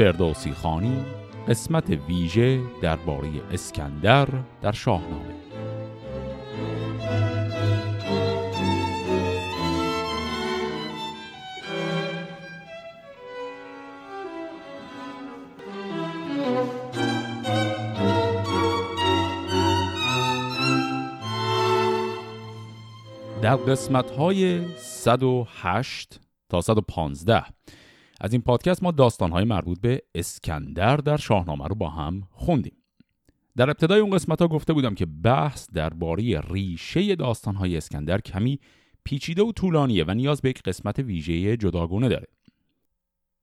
فردوسی خانی قسمت ویژه درباره اسکندر در شاهنامه. در قسمت های 108 تا 115 از این پادکست ما داستان های مربوط به اسکندر در شاهنامه رو با هم خوندیم. در ابتدای اون قسمت ها گفته بودم که بحث درباره ریشه داستان های اسکندر کمی پیچیده و طولانیه و نیاز به یک قسمت ویژه جداگونه داره.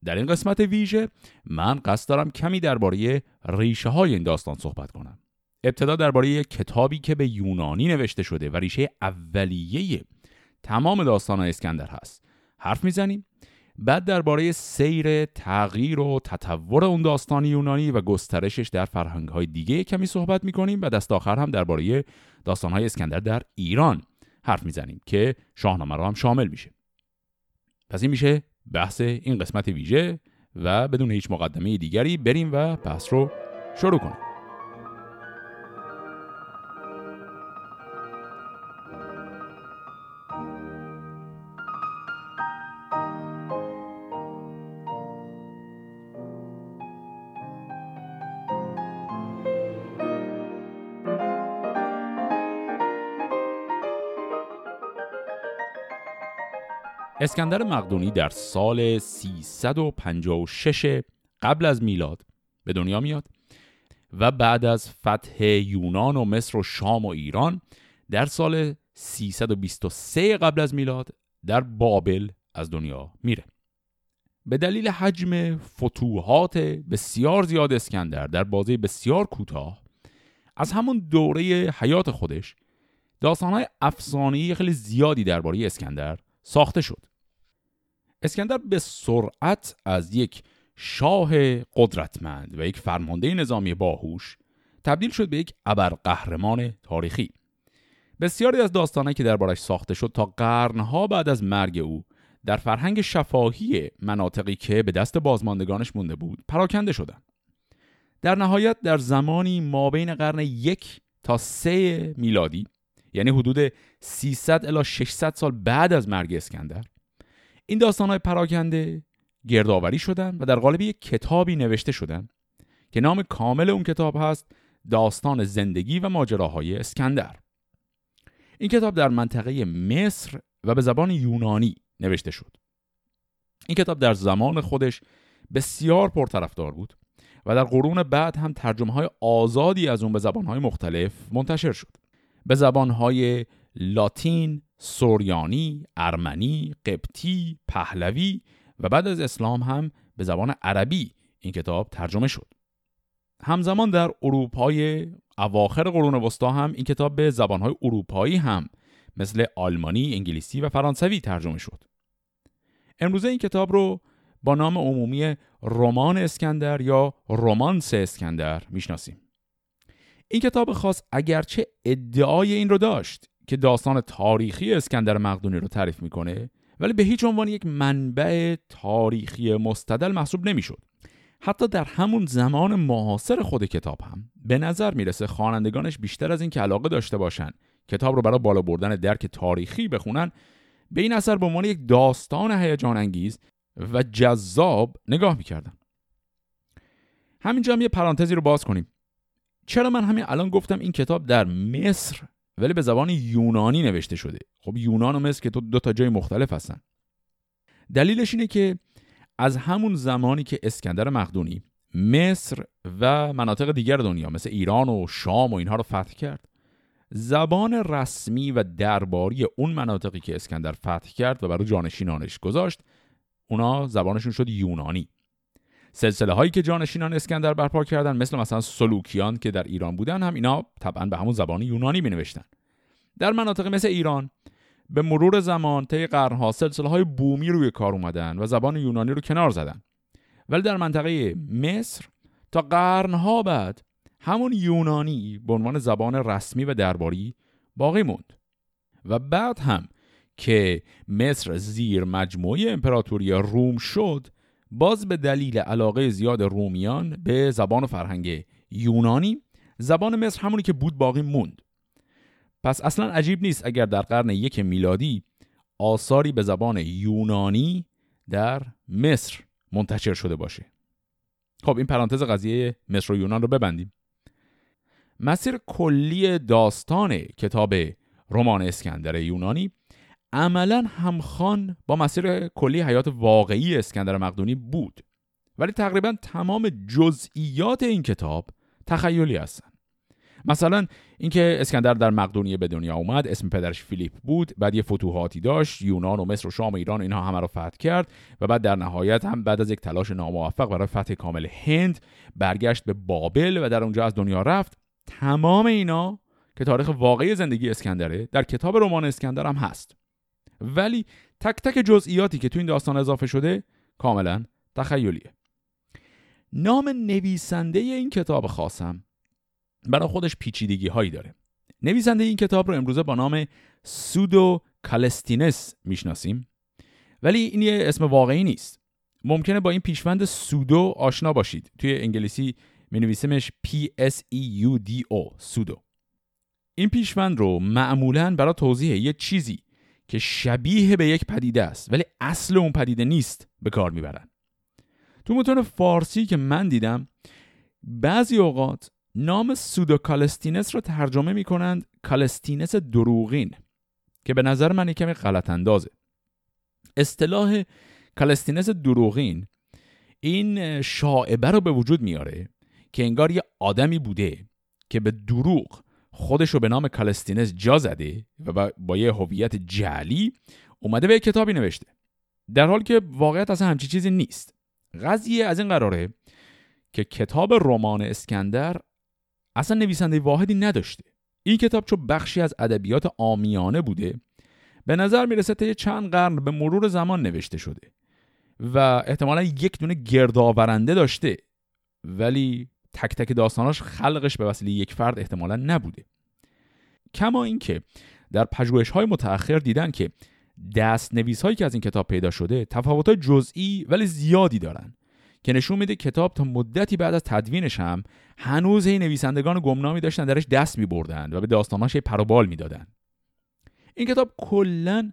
در این قسمت ویژه من قصد دارم کمی درباره ریشه های این داستان صحبت کنم. ابتدا درباره کتابی که به یونانی نوشته شده و ریشه اولیه تمام داستان اسکندر هست. حرف می‌زنیم. بعد درباره سیر تغییر و تطور اون داستان یونانی و گسترشش در فرهنگ های دیگه کمی صحبت می‌کنیم و دست آخر هم درباره داستان های اسکندر در ایران حرف می‌زنیم که شاهنامه رو هم شامل میشه. پس این میشه بحث این قسمت ویژه و بدون هیچ مقدمه دیگری بریم و بحث رو شروع کنیم. اسکندر مقدونی در سال 356 قبل از میلاد به دنیا میاد و بعد از فتح یونان و مصر و شام و ایران در سال 323 قبل از میلاد در بابل از دنیا میره. به دلیل حجم فتوحات بسیار زیاد اسکندر در بازه بسیار کوتاه از همون دوره حیات خودش داستانهای افسانه‌ای خیلی زیادی درباره اسکندر ساخته شد. اسکندر به سرعت از یک شاه قدرتمند و یک فرمانده نظامی باهوش تبدیل شد به یک ابرقهرمان تاریخی. بسیاری از داستانهایی که دربارش ساخته شد تا قرنها بعد از مرگ او در فرهنگ شفاهی مناطقی که به دست بازماندگانش مونده بود پراکنده شدند. در نهایت در زمانی ما بین قرن یک تا سه میلادی یعنی حدود 300 الی 600 سال بعد از مرگ اسکندر این داستان های پراکنده گردآوری شدن و در قالب یک کتابی نوشته شدن که نام کامل اون کتاب هست داستان زندگی و ماجراهای اسکندر. این کتاب در منطقه مصر و به زبان یونانی نوشته شد. این کتاب در زمان خودش بسیار پرطرفدار بود و در قرون بعد هم ترجمه های آزادی از اون به زبان های مختلف منتشر شد. به زبان های لاتین، سوریانی، ارمنی، قبطی، پهلوی و بعد از اسلام هم به زبان عربی این کتاب ترجمه شد. همزمان در اروپای اواخر قرون وسطا هم این کتاب به زبانهای اروپایی هم مثل آلمانی، انگلیسی و فرانسوی ترجمه شد. امروزه این کتاب رو با نام عمومی رمان اسکندر یا رومانس اسکندر می‌شناسیم. این کتاب خاص اگرچه ادعای این رو داشت که داستان تاریخی اسکندر مقدونی رو تعریف می‌کنه ولی به هیچ عنوان یک منبع تاریخی مستدل محسوب نمی‌شد. حتی در همون زمان معاصر خود کتاب هم به نظر می‌رسه خوانندگانش بیشتر از این که علاقه داشته باشن کتاب رو برای بالا بردن درک تاریخی بخونن به این اثر به عنوان یک داستان هیجان انگیز و جذاب نگاه می‌کردن. همینجا هم یه پرانتزی رو باز کنیم. چرا من همین الان گفتم این کتاب در مصر ولی به زبان یونانی نوشته شده. خب یونان و مصر که تو دو تا جای مختلف هستن. دلیلش اینه که از همون زمانی که اسکندر مقدونی مصر و مناطق دیگر دنیا مثل ایران و شام و اینها رو فتح کرد زبان رسمی و درباری اون مناطقی که اسکندر فتح کرد و برای جانشینانش گذاشت اونا زبانشون شد یونانی. سلسله هایی که جانشینان اسکندر برپا کردن مثل مثلا سلوکیان که در ایران بودن هم اینا طبعا به همون زبان یونانی می نوشتن در مناطق مثل ایران به مرور زمان طی قرنها سلسله های بومی روی کار اومدن و زبان یونانی رو کنار زدن. ولی در منطقه مصر تا قرنها بعد همون یونانی به عنوان زبان رسمی و درباری باقی موند. و بعد هم که مصر زیر مجموعه امپراتوری روم شد باز به دلیل علاقه زیاد رومیان به زبان و فرهنگ یونانی زبان مصر همونی که بود باقی موند. پس اصلا عجیب نیست اگر در قرن یک میلادی آثاری به زبان یونانی در مصر منتشر شده باشه. خب این پرانتز قضیه مصر و یونان رو ببندیم. مسیر کلی داستان کتاب رمان اسکندر یونانی عملا همخوان با مسیر کلی حیات واقعی اسکندر مقدونی بود. ولی تقریبا تمام جزئیات این کتاب تخیلی هستن. مثلا اینکه اسکندر در مقدونیه به دنیا اومد اسم پدرش فیلیپ بود بعد یه فتوحاتی داشت یونان و مصر و شام و ایران اینها همه رو فتح کرد و بعد در نهایت هم بعد از یک تلاش ناموفق برای فتح کامل هند برگشت به بابل و در اونجا از دنیا رفت. تمام اینا که تاریخ واقعی زندگی اسکندره در کتاب رمان اسکندر هم هست. ولی تک تک جزئیاتی که تو این داستان اضافه شده کاملا تخیلیه. نام نویسنده این کتاب خاصم برای خودش پیچیدگی هایی داره. نویسنده این کتاب رو امروزه با نام سودو کالستینس می‌شناسیم. ولی این یه اسم واقعی نیست. ممکنه با این پیشوند pseudo آشنا باشید. توی انگلیسی می نویسیمش P S E U D O pseudo. این پیشوند رو معمولا برای توضیح یه چیزی که شبیه به یک پدیده است ولی اصل اون پدیده نیست به کار می‌برن. تو متون فارسی که من دیدم بعضی اوقات نام pseudo کالستینس رو ترجمه می‌کنند کالستینس دروغین که به نظر من کمی غلط اندازه اصطلاح کالستینس دروغین این شائبه رو به وجود میاره که انگار یه آدمی بوده که به دروغ خودش رو به نام کالستینس جا زده و با یه هویت جعلی اومده یه کتابی نوشته. در حالی که واقعیت اصلا همچی چیزی نیست. قضیه از این قراره که کتاب رمان اسکندر اصلا نویسنده واحدی نداشته. این کتاب چون بخشی از ادبیات آمیانه بوده به نظر می‌رسه تا چند قرن به مرور زمان نوشته شده و احتمالا یک دونه گردآورنده داشته. ولی تک تک داستاناش خلقش به وسیله یک فرد احتمالا نبوده. کما اینکه در پژوهش های متأخر دیدن که دست نویس هایی که از این کتاب پیدا شده تفاوت جزئی ولی زیادی دارن که نشون میده کتاب تا مدتی بعد از تدوینش هم هنوز هی نویسندگان گمنامی داشتن درش دست میبردن و به داستاناش پروبال می‌دادن. این کتاب کلا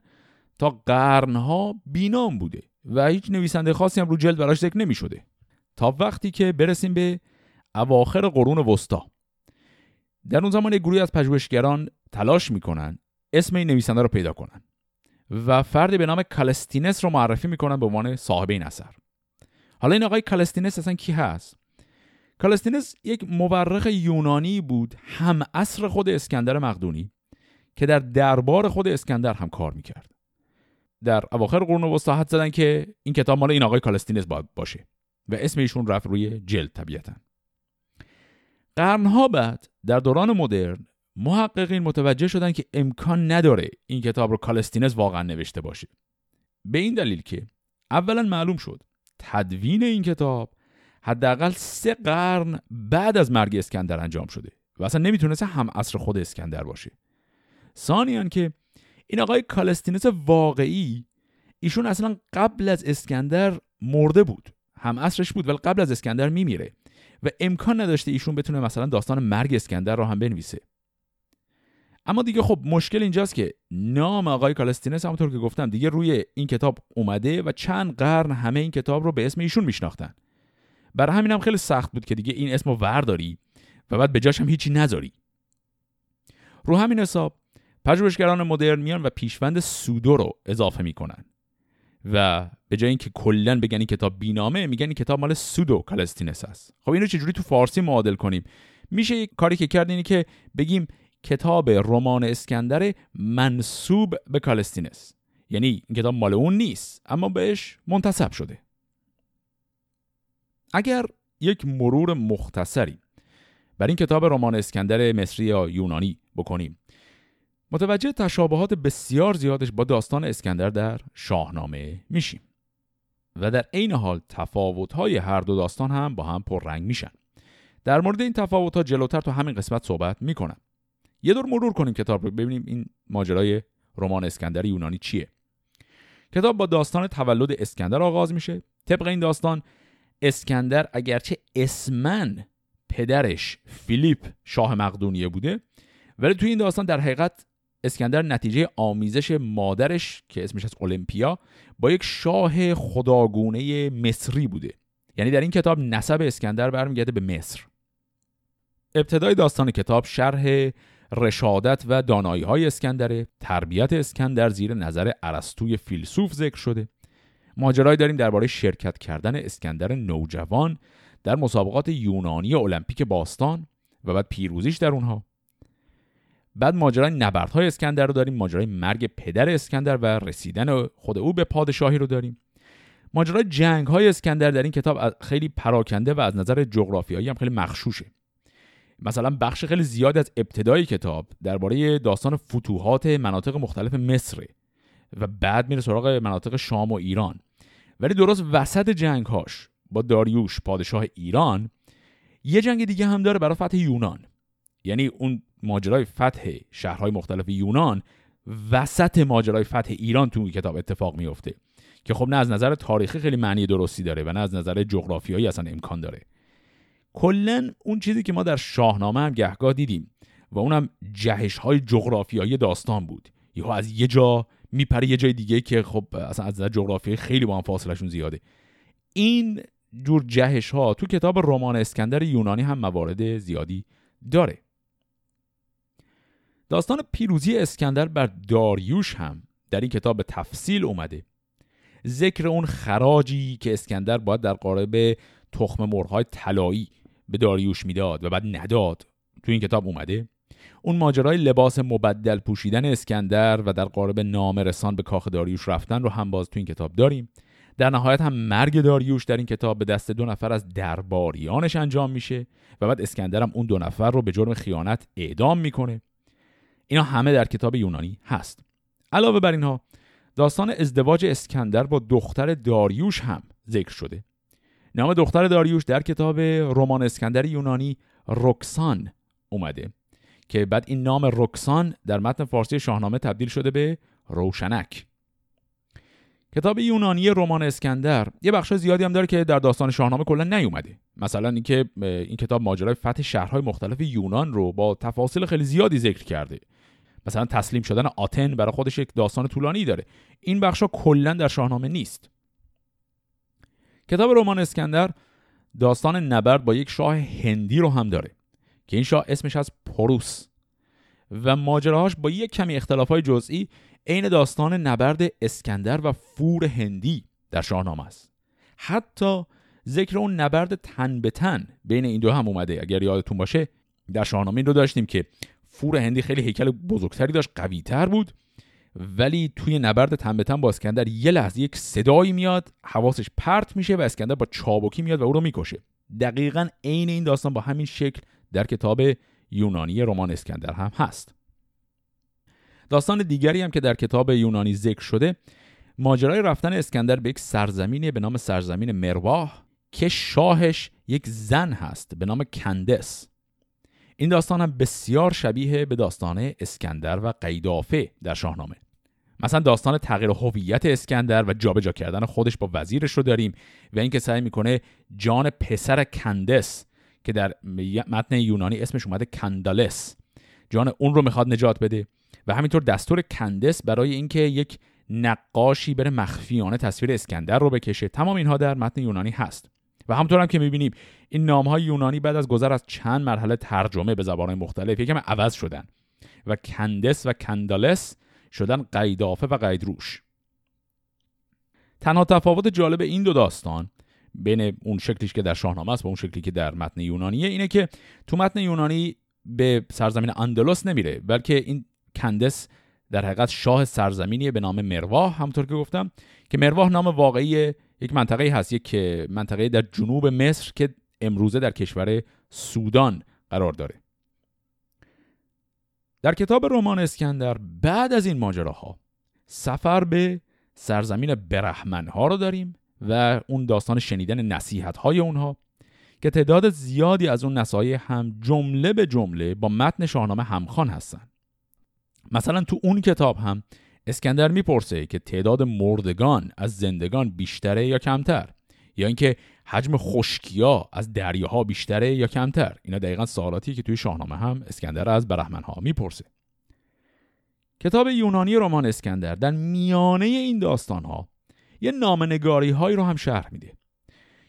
تا قرنها بینام بوده و هیچ نویسنده خاصی هم رو جلد براش ذکر نمی‌شده. تا وقتی که برسیم به اواخر قرون وسطا. در اون زمان گروهی از پژوهشگران تلاش می‌کنن اسم این نویسنده رو پیدا کنن و فردی به نام کالستینس رو معرفی می‌کنن به عنوان صاحب این اثر. حالا این آقای کالستینس اصلا کی هست؟ کالستینس یک مورخ یونانی بود هم عصر خود اسکندر مقدونی که در دربار خود اسکندر هم کار می‌کرد. در اواخر قرون وسطی حدس زدن که این کتاب مال این آقای کالستینس باشه و اسم ایشون رفت روی جلد طبیعتا. قرنها بعد در دوران مدرن محققین متوجه شدن که امکان نداره این کتاب رو کالستینس واقعا نوشته باشه. به این دلیل که اولا معلوم شد تدوین این کتاب حداقل سه قرن بعد از مرگ اسکندر انجام شده و اصلا نمی‌تونست هم عصر خود اسکندر باشه. ثانیان که این آقای کالستینس واقعی ایشون اصلا قبل از اسکندر مرده بود. هم عصرش بود ولی قبل از اسکندر میمیره. و امکان نداشته ایشون بتونه مثلا داستان مرگ اسکندر رو هم بنویسه. اما دیگه خب مشکل اینجاست که نام آقای کالستینس همونطور که گفتم دیگه روی این کتاب اومده و چند قرن همه این کتاب رو به اسم ایشون میشناختن. برای همین هم خیلی سخت بود که دیگه این اسم رو ورداری و بعد به جاش هم هیچی نذاری. رو همین حساب پژوهشگران مدرن میان و پیشوند pseudo رو اضافه می‌کنن. و به جای اینکه کلا بگن این کتاب بینامه میگن این کتاب مال pseudo کالستینس است. خب اینو چجوری تو فارسی معادل کنیم؟ میشه یک کاری که کرد اینه که بگیم کتاب رمان اسکندر منصوب به کالستینس. یعنی این کتاب مال اون نیست اما بهش منتصب شده. اگر یک مرور مختصری بر این کتاب رمان اسکندر مصری یا یونانی بکنیم متوجه تشابهات بسیار زیادش با داستان اسکندر در شاهنامه میشیم و در عین حال تفاوت‌های هر دو داستان هم با هم پررنگ میشن. در مورد این تفاوت‌ها جلوتر تو همین قسمت صحبت می‌کنم. یه دور مرور کنیم کتاب رو ببینیم این ماجرای رمان اسکندر یونانی چیه. کتاب با داستان تولد اسکندر آغاز میشه. طبق این داستان اسکندر اگرچه اسمن پدرش فیلیپ شاه مقدونیه بوده ولی توی این داستان در حقیقت اسکندر نتیجه آمیزش مادرش که اسمش از المپیا با یک شاه خداگونه مصری بوده. یعنی در این کتاب نسب اسکندر برمیگرده به مصر. ابتدای داستان کتاب شرح رشادت و دانایی های اسکندره تربیت اسکندر زیر نظر عرستوی فیلسوف ذکر شده. ماجرایی داریم درباره شرکت کردن اسکندر نوجوان در مسابقات یونانی المپیک باستان و بعد پیروزیش در اونها. بعد ماجرای نبردهای اسکندر رو داریم ماجرای مرگ پدر اسکندر و رسیدن خود او به پادشاهی رو داریم. ماجرای جنگ های اسکندر در این کتاب خیلی پراکنده و از نظر جغرافیایی هم خیلی مخشوشه. مثلا بخش خیلی زیاد از ابتدای کتاب درباره داستان فتوحات مناطق مختلف مصر و بعد میره سراغ مناطق شام و ایران. ولی درست وسط جنگ هاش با داریوش پادشاه ایران یه جنگ دیگه هم داره برای فتح یونان. یعنی اون ماجرای فتح شهرهای مختلف یونان وسط ماجرای فتح ایران تو کتاب اتفاق میفته که خب نه از نظر تاریخی خیلی معنی درستی داره و نه از نظر جغرافیایی اصلا امکان داره. کلا اون چیزی که ما در شاهنامه هم گهگاه دیدیم و اونم جهش های جغرافیایی داستان بود. یا از یه جا میپره یه جای دیگه که خب اصلا از نظر جغرافیایی خیلی با هم فاصلشون زیاده. این جور جهش ها تو کتاب رمان اسکندر یونانی هم موارد زیادی داره. داستان پیروزی اسکندر بر داریوش هم در این کتاب تفصیل اومده. ذکر اون خراجی که اسکندر باید در قالب تخم مرغهای طلایی به داریوش می‌داد و بعد نداد. تو این کتاب اومده. اون ماجرای لباس مبدل پوشیدن اسکندر و در قالب نامرسان به کاخ داریوش رفتن رو هم باز تو این کتاب داریم. در نهایت هم مرگ داریوش در این کتاب به دست دو نفر از درباریانش انجام میشه و بعد اسکندر هم اون دو نفر رو به جرم خیانت اعدام می‌کنه. اینا همه در کتاب یونانی هست. علاوه بر اینها داستان ازدواج اسکندر با دختر داریوش هم ذکر شده. نام دختر داریوش در کتاب رمان اسکندر یونانی رکسان اومده که بعد این نام رکسان در متن فارسی شاهنامه تبدیل شده به روشنک. کتاب یونانی رمان اسکندر یه بخش زیادی هم داره که در داستان شاهنامه کلا نیومده. مثلا اینکه این کتاب ماجرای فتح شهرهای مختلف یونان رو با تفاصیل خیلی زیادی ذکر کرده. مثلا تسلیم شدن آتن برای خودش یک داستان طولانی داره. این بخشا کلا در شاهنامه نیست. کتاب رمان اسکندر داستان نبرد با یک شاه هندی رو هم داره که این شاه اسمش از پروس و ماجراهاش با یک کمی اختلافای جزئی عین داستان نبرد اسکندر و فور هندی در شاهنامه است. حتی ذکر اون نبرد تن به تن بین این دو هم اومده. اگر یادتون باشه در شاهنامه این رو داشتیم که فور هندی خیلی هیکل بزرگتری داشت قویتر بود. ولی توی نبرد تن به تن با اسکندر یه لحظه یک صدایی میاد حواسش پرت میشه و اسکندر با چابکی میاد و او رو می‌کشه. دقیقا عین این داستان با همین شکل در کتاب یونانی رمان اسکندر هم هست. داستان دیگری هم که در کتاب یونانی ذکر شده ماجرای رفتن اسکندر به یک سرزمینی به نام سرزمین مرواه که شاهش یک زن هست به نام کندس. این داستان هم بسیار شبیه به داستان اسکندر و قیدافه در شاهنامه. مثلا داستان تغییر هویت اسکندر و جابجا کردن خودش با وزیرش رو داریم و اینکه سعی می‌کنه جان پسر کندس که در متن یونانی اسمش اومده کندالس جان اون رو می‌خواد نجات بده و همینطور دستور کندس برای اینکه یک نقاشی بره مخفیانه تصویر اسکندر رو بکشه. تمام اینها در متن یونانی هست. و همطور هم که می‌بینیم این نام های یونانی بعد از گذر از چند مرحله ترجمه به زبانهای مختلف یکم عوض شدن و کندس و کندالس شدن قیدافه و قیدروش. تنها تفاوت جالب این دو داستان بین اون شکلیش که در شاهنامه است و اون شکلی که در متن یونانیه اینه که تو متن یونانی به سرزمین اندلس نمیره بلکه این کندس در حقیقت شاه سرزمینیه به نام مرواه همطور که گفتم که مرواه نام واقعی یک منطقه هست یک منطقه در جنوب مصر که امروزه در کشور سودان قرار داره. در کتاب رمان اسکندر بعد از این ماجراها سفر به سرزمین برحمن ها رو داریم و اون داستان شنیدن نصیحت های اونها که تعداد زیادی از اون نصایح هم جمله به جمله با متن شاهنامه همخوان هستن. مثلا تو اون کتاب هم اسکندر می‌پرسه که تعداد مردگان از زندگان بیشتره یا کمتر؟ یا اینکه حجم خشکیا از دریاها بیشتره یا کمتر؟ اینا دقیقا سوالاتی که توی شاهنامه هم اسکندر از برهمنها می‌پرسه. کتاب یونانی رمان اسکندر در میانه این داستانها یه نامنگاری هایی رو هم شرح میده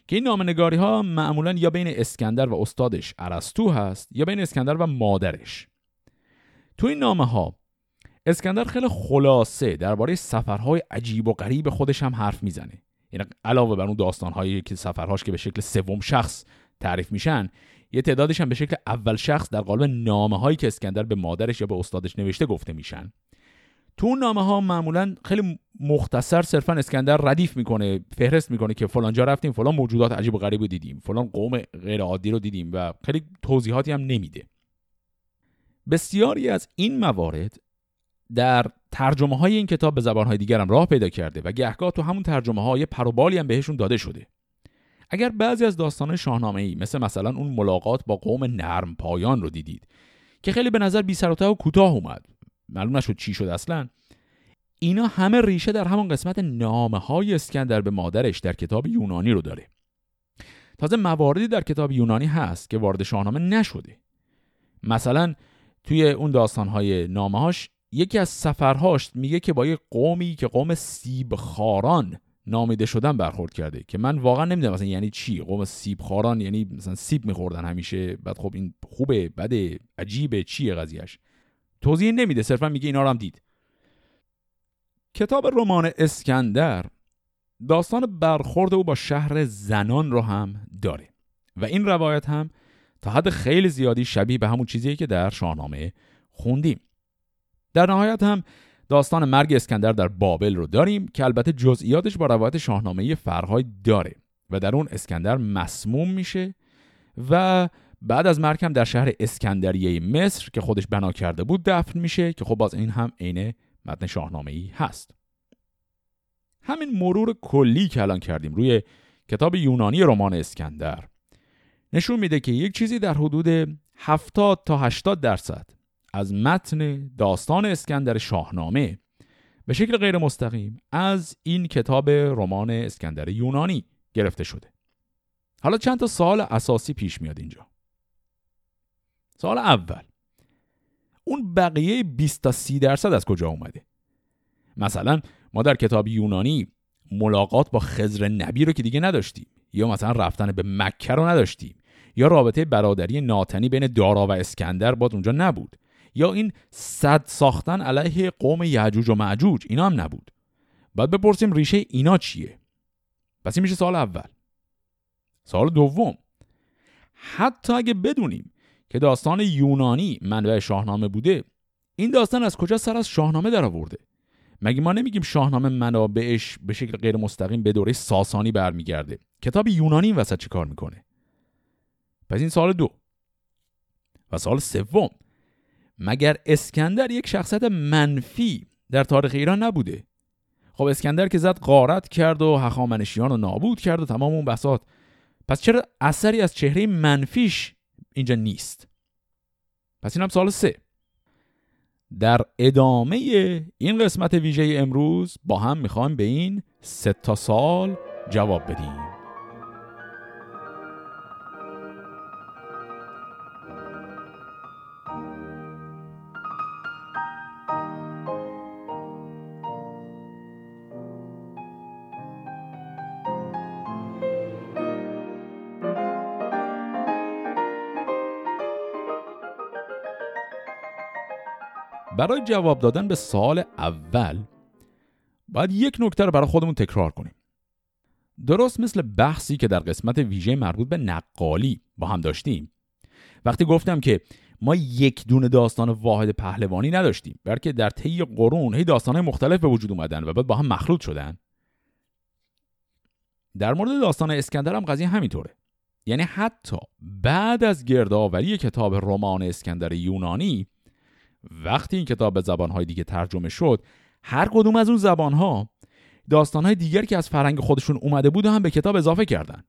که این نامنگاری ها معمولا یا بین اسکندر و استادش ارسطو هست یا بین اسکندر و مادرش. تو این نامه ها اسکندر خیلی خلاصه درباره سفرهای عجیب و غریب خودش هم حرف می‌زنه. یعنی علاوه بر اون داستانهایی که سفرهاش که به شکل سوم شخص تعریف میشن یه تعدادش هم به شکل اول شخص در قالب نامه هایی که اسکندر به مادرش یا به استادش نوشته گفته میشن. تو اون نامه ها معمولا خیلی مختصر صرفا اسکندر ردیف می‌کنه فهرست می‌کنه که فلان جا رفتیم فلان موجودات عجیب و غریب رو دیدیم فلان قوم غیر عادی رو دیدیم و خیلی توضیحاتی هم نمیده. بسیاری از این موارد در ترجمه های این کتاب به زبان های دیگر هم راه پیدا کرده و گهگاه تو همون ترجمه های پروبالی هم بهشون داده شده. اگر بعضی از داستان شاهنامه ای مثل مثلا اون ملاقات با قوم نرم پایان رو دیدید که خیلی به نظر بی سر و کوتاه اومد معلوم نشد چی شد اصلا اینا همه ریشه در همون قسمت نامه های اسکندر به مادرش در کتاب یونانی رو داره. تازه مواردی در کتاب یونانی هست که وارد شاهنامه نشده. مثلا توی اون داستانهای نامهاش یکی از سفرهاش میگه که با یه قومی که قوم سیب خاران نامیده شدن برخورد کرده که من واقعا نمی‌دونم مثلا یعنی چی؟ قوم سیب خاران یعنی مثلا سیب میخوردن همیشه بعد خب این خوبه بده عجیبه چیه قضیهش توضیح نمیده صرفا میگه اینا رو هم دید. کتاب رمان اسکندر داستان برخورد او با شهر زنان رو هم داره و این روایت هم تا حد خیلی زیادی شبیه به همون چیزیه که در شاهنامه خوندیم. در نهایت هم داستان مرگ اسکندر در بابل رو داریم که البته جزئیاتش با روایت شاهنامه فرهای داره و در اون اسکندر مسموم میشه و بعد از مرگ هم در شهر اسکندریه مصر که خودش بنا کرده بود دفن میشه که خب باز این هم عین متن شاهنامه ای هست. همین مرور کلی که الان کردیم روی کتاب یونانی رمان اسکندر نشون میده که یک چیزی در حدود 70 تا 80 درصد از متن داستان اسکندر شاهنامه. به شکل غیر مستقیم از این کتاب رمان اسکندر یونانی گرفته شده. حالا چند تا سال اساسی پیش میاد اینجا. سال اول. اون بقیه 20 تا 30 درصد از کجا اومده؟ مثلا ما در کتاب یونانی ملاقات با خزر نبی رو که دیگه نداشتیم یا مثلا رفتن به مکه رو نداشتیم یا رابطه برادری ناتنی بین دارا و اسکندر باد اونجا نبود. یا این صد ساختن علیه قوم یعجوج و معجوج اینا هم نبود. بعد بپرسیم ریشه اینا چیه؟ پس این میشه سال اول. سال دوم. حتی اگه بدونیم که داستان یونانی منبع شاهنامه بوده این داستان از کجا سر از شاهنامه در آورده؟ مگه ما نمیگیم شاهنامه منابعش به شکل غیر مستقیم به دوره ساسانی برمیگرده؟ کتاب یونانی این وسط چی کار می‌کنه؟ پس این سال دو. و سال سوم. مگر اسکندر یک شخصیت منفی در تاریخ ایران نبوده؟ خب اسکندر که زد غارت کرد و هخامنشیان رو نابود کرد و تمام اون بساط. پس چرا اثری از چهره منفیش اینجا نیست؟ پس این هم سال سه. در ادامه این قسمت ویژه امروز با هم می‌خوایم به این سه تا سال جواب بدیم. برای جواب دادن به سال اول باید یک نکته رو برای خودمون تکرار کنیم. درست مثل بحثی که در قسمت ویژه مربوط به نقالی با هم داشتیم. وقتی گفتم که ما یک دونه داستان واحد پهلوانی نداشتیم بلکه در طی قرون هی داستانهای مختلف به وجود اومدن و بعد با هم مخلوط شدن در مورد داستان اسکندر هم قضیه همینطوره. یعنی حتی بعد از گردآوری کتاب رمان اسکندر یونانی وقتی این کتاب به زبانهای دیگه ترجمه شد هر کدوم از اون زبانها داستانهای دیگر که از فرنگ خودشون اومده بود هم به کتاب اضافه کردن.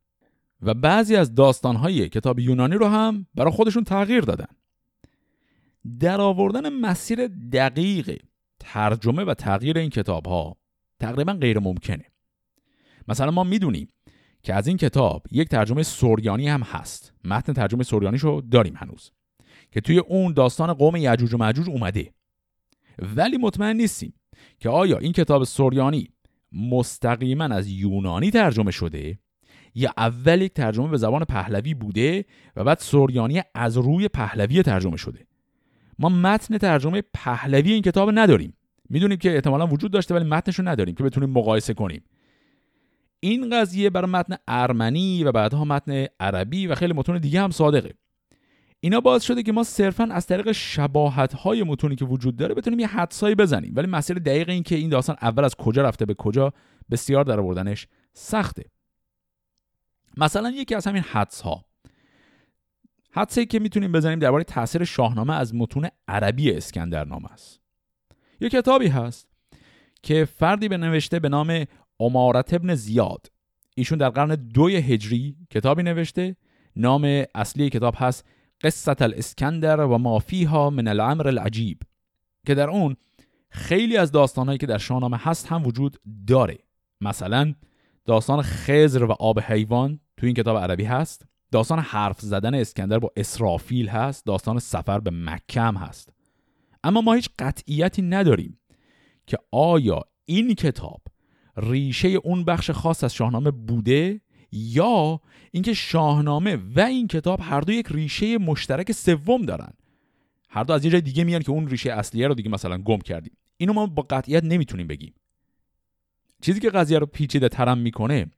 و بعضی از داستانهای کتاب یونانی رو هم برای خودشون تغییر دادن. در آوردن مسیر دقیق ترجمه و تغییر این کتاب ها تقریبا غیر ممکنه. مثلا ما می‌دونیم که از این کتاب یک ترجمه سوریانی هم هست. متن ترجمه سوریانیشو داریم هنوز. که توی اون داستان قوم یعجوج و معجوج اومده. ولی مطمئن نیستیم که آیا این کتاب سوریانی مستقیما از یونانی ترجمه شده؟ یا اول یک ترجمه به زبان پهلوی بوده و بعد سوریانی از روی پهلوی ترجمه شده. ما متن ترجمه پهلوی این کتاب نداریم. می‌دونیم که احتمالا وجود داشته ولی متنش رو نداریم که بتونیم مقایسه کنیم. این قضیه برای متن ارمنی و بعدها متن عربی و خیلی متون دیگه هم صادقه. اینا باعث شده که ما صرفا از طریق شباهت های متونی که وجود داره بتونیم یه حدسایی بزنیم. ولی مسیر دقیق این که این داستان اول از کجا رفته به کجا بسیار در آوردنش سخته. مثلا یکی از همین حدس ها حدسی که می‌تونیم بزنیم درباره تاثیر شاهنامه از متون عربی اسکندرنامه است. یه کتابی هست که فردی به نوشته به نام امارت ابن زیاد. ایشون در قرن دوی هجری کتابی نوشته. نام اصلی کتاب هست قصت الاسکندر و مافیها من الامر العجیب که در اون خیلی از داستانهایی که در شاهنامه هست هم وجود داره. مثلا داستان خزر و آب حیوان تو این کتاب عربی هست. داستان حرف زدن اسکندر با اسرافیل هست. داستان سفر به مکه هست. اما ما هیچ قطعیتی نداریم که آیا این کتاب ریشه اون بخش خاص از شاهنامه بوده؟ یا اینکه شاهنامه و این کتاب هر دو یک ریشه مشترک سوم دارن. هر دو از یه جای دیگه میان که اون ریشه اصلیه رو دیگه مثلا گم کردیم. اینو ما با قطعیت نمی‌تونیم بگیم. چیزی که قضیه رو پیچیده ترم می‌کنه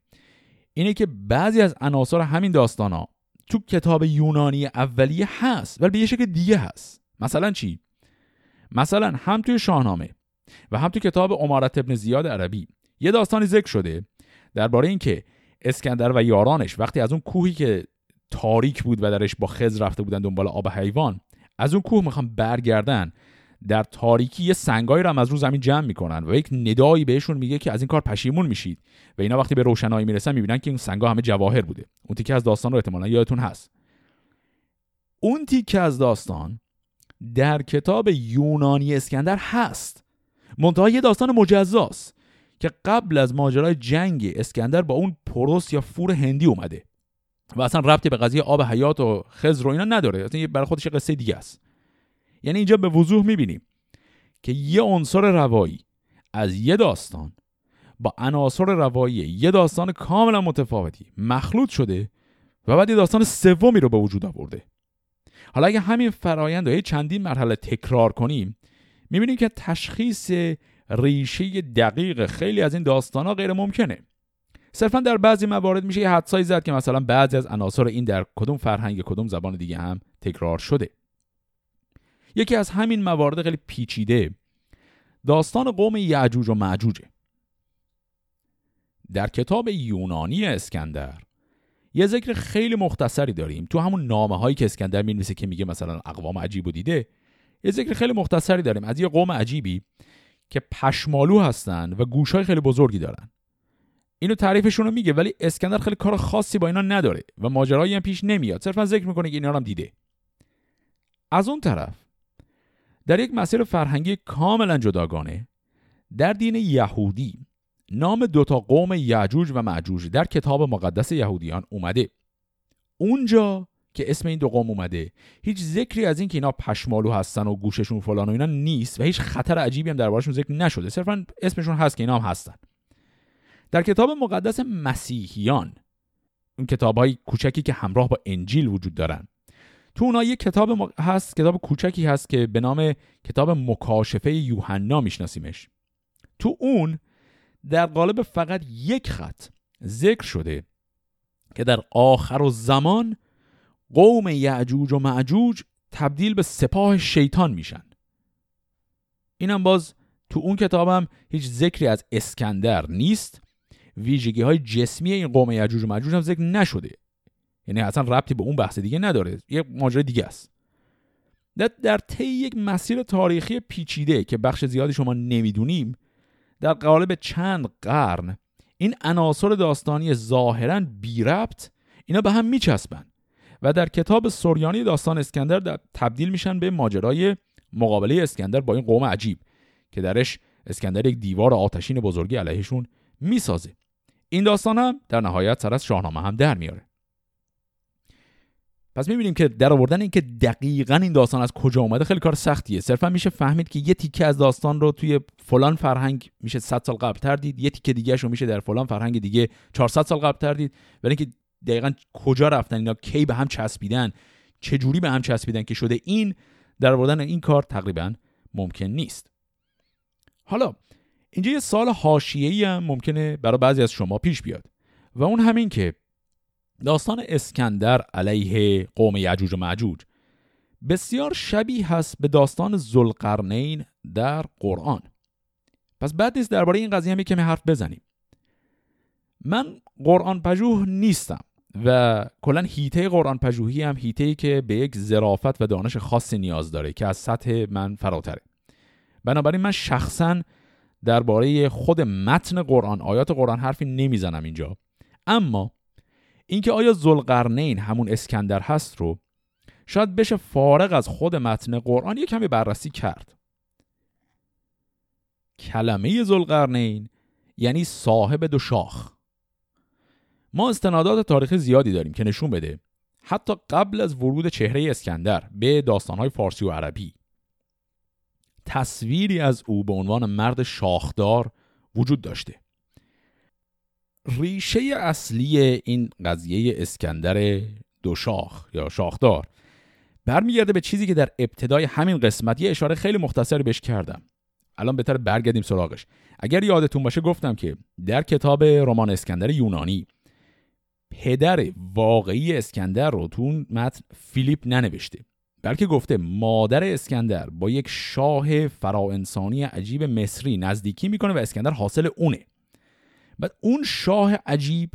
اینه که بعضی از عناصر همین داستان ها تو کتاب یونانی اولیه هست ولی به یه شکل دیگه هست. مثلا چی؟ مثلا هم توی شاهنامه و هم تو کتاب امارت ابن زیاد عربی یه داستانی ذکر شده درباره اینکه اسکندر و یارانش وقتی از اون کوهی که تاریک بود و درش با خز رفته بودن دنبال آب حیوان از اون کوه می‌خوان برگردن در تاریکی یه سنگایی رو هم از رو زمین جمع می‌کنن و یک ندایی بهشون میگه که از این کار پشیمون میشید و اینا وقتی به روشنایی می‌رسن می‌بینن که این سنگا همه جواهر بوده. اون تیکه از داستان رو احتمالا یادتون هست. اون تیکه از داستان در کتاب یونانی اسکندر هست. منتها داستان مجزاست. که قبل از ماجرای جنگ اسکندر با اون پروس یا فور هندی اومده و اصلا ربطی به قضیه آب حیات و خزر و اینا نداره. اصلا برای خودش قصه دیگه است. یعنی اینجا به وضوح می‌بینیم که یه عنصر روایی از یه داستان با عناصر روایی یه داستان کاملا متفاوتی مخلوط شده و بعد یه داستان سومی رو به وجود آورده. حالا اگه همین فرایند رو چندین مرحله تکرار کنیم می‌بینیم که تشخیص ریشه دقیق. خیلی از این داستان ها غیر ممکنه. صرفا در بعضی موارد میشه یه حدسایی زد که مثلا بعضی از عناصر این در کدوم فرهنگ کدوم زبان دیگه هم تکرار شده. یکی از همین موارد خیلی پیچیده. داستان قوم یعجوج و معجوجه. در کتاب یونانی اسکندر یه ذکر خیلی مختصری داریم. تو همون نامه هایی که اسکندر می‌نویسه که میگه مثلا اقوام عجیب و دیده یه ذکر خیلی مختصری داریم. از یه قوم عجیبی که پشمالو هستن و گوشهای خیلی بزرگی دارن. اینو تعریفشون رو میگه ولی اسکندر خیلی کار خاصی با اینا نداره و ماجرایی هم پیش نمیاد. صرفا ذکر می‌کنه که اینا هم دیده. از اون طرف در یک مسیر فرهنگی کاملا جداگانه در دین یهودی نام دوتا قوم یعجوج و معجوج در کتاب مقدس یهودیان اومده. اونجا که اسم این دو قوم اومده. هیچ ذکری از این که اینا پشمالو هستن و گوششون فلان و اینا نیست و هیچ خطر عجیبی هم دربارشون ذکر نشده. صرفا اسمشون هست که اینا هم هستن. در کتاب مقدس مسیحیان اون کتاب های کوچکی که همراه با انجیل وجود دارن. تو اونا یه کتاب هست کتاب کوچکی هست که به نام کتاب مکاشفه یوحنا میشناسیمش. تو اون در قالب فقط یک خط ذکر شده که در آخر و زمان قوم یعجوج و معجوج تبدیل به سپاه شیطان میشن. اینم باز تو اون کتابم هیچ ذکری از اسکندر نیست. ویژگی های جسمی این قوم یعجوج و معجوج هم ذکر نشده. یعنی اصلا ربطی به اون بحث دیگه نداره. یه ماجرا دیگه است. در طی یک مسیر تاریخی پیچیده که بخش زیادی شما نمی‌دونیم در قالب چند قرن این عناصر داستانی ظاهرا بی ربط اینا به هم میچسبن. و در کتاب سوریانی داستان اسکندر در تبدیل میشن به ماجرای مقابله اسکندر با این قوم عجیب که درش اسکندر یک دیوار آتشین بزرگی علیهشون می‌سازه. این داستان هم در نهایت سر از شاهنامه هم در میاره. پس می‌بینیم که در آوردن اینکه دقیقا این داستان از کجا اومده خیلی کار سختیه. صرفا میشه فهمید که یه تیکه از داستان رو توی فلان فرهنگ میشه 100 سال قبل تر دید یه تیکه دیگه رو میشه در فلان فرهنگ دیگه 400 سال قبل تر دید ولی اینکه دقیقا کجا رفتن؟ اینا کی به هم چسبیدن؟ چه جوری به هم چسبیدن که شده این در آوردن این کار تقریبا ممکن نیست. حالا اینجا یه سال حاشیه‌ای هم ممکنه برای بعضی از شما پیش بیاد و اون همین که داستان اسکندر علیه قوم یعجوج و معجوج بسیار شبیه هست به داستان زلقرنین در قرآن. پس بعد نیست درباره این قضیه هم کمی حرف بزنیم. من قرآن پژوه نیستم. و کلا هیته قرآن پژوهی هم هیته ای که به یک ظرافت و دانش خاصی نیاز داره که از سطح من فراتره. بنابراین من شخصا درباره خود متن قرآن آیات قرآن حرفی نمی‌زنم اینجا. اما اینکه آیا زلقرنین همون اسکندر هست رو شاید بشه فارغ از خود متن قرآن یه کمی بررسی کرد. کلمه زلقرنین یعنی صاحب دو شاخ. ما استنادات تاریخی زیادی داریم که نشون بده حتی قبل از ورود چهره اسکندر به داستانهای فارسی و عربی تصویری از او به عنوان مرد شاخدار وجود داشته. ریشه اصلی این قضیه اسکندر دو شاخ یا شاخدار برمیگرده به چیزی که در ابتدای همین قسمت یه اشاره خیلی مختصری بهش کردم. الان بهتر برگردیم سراغش. اگر یادتون باشه گفتم که در کتاب رمان اسکندر یونانی پدر واقعی اسکندر رو تو اون متن فیلیپ ننوشته بلکه گفته مادر اسکندر با یک شاه فراانسانی عجیب مصری نزدیکی می‌کنه و اسکندر حاصل اونه. بعد اون شاه عجیب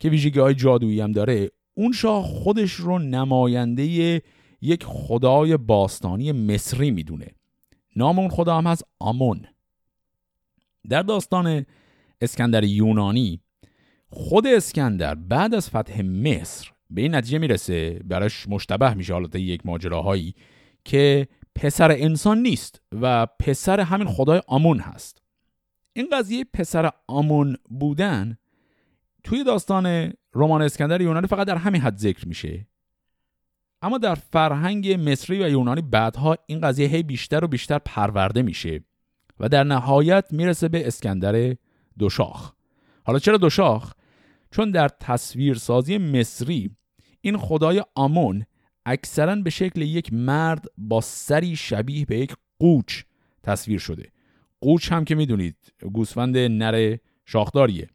که ویژگی های جادویی هم داره اون شاه خودش رو نماینده یک خدای باستانی مصری می‌دونه. نام اون خدا هم از آمون. در داستان اسکندر یونانی خود اسکندر بعد از فتح مصر به این نتیجه می‌رسه. براش مشتبه میشه حالت یک ماجراهایی که پسر انسان نیست و پسر همین خدای آمون هست. این قضیه پسر آمون بودن توی داستان رمان اسکندر یونانی فقط در همین حد ذکر میشه. اما در فرهنگ مصری و یونانی بعدها این قضیه هی بیشتر و بیشتر پرورده میشه و در نهایت می‌رسه به اسکندر دوشاخ. حالا چرا دوشاخ چون در تصویرسازی مصری این خدای آمون اکثرا به شکل یک مرد با سری شبیه به یک قوچ تصویر شده. قوچ هم که می‌دونید گوسفند نر شاخداریه.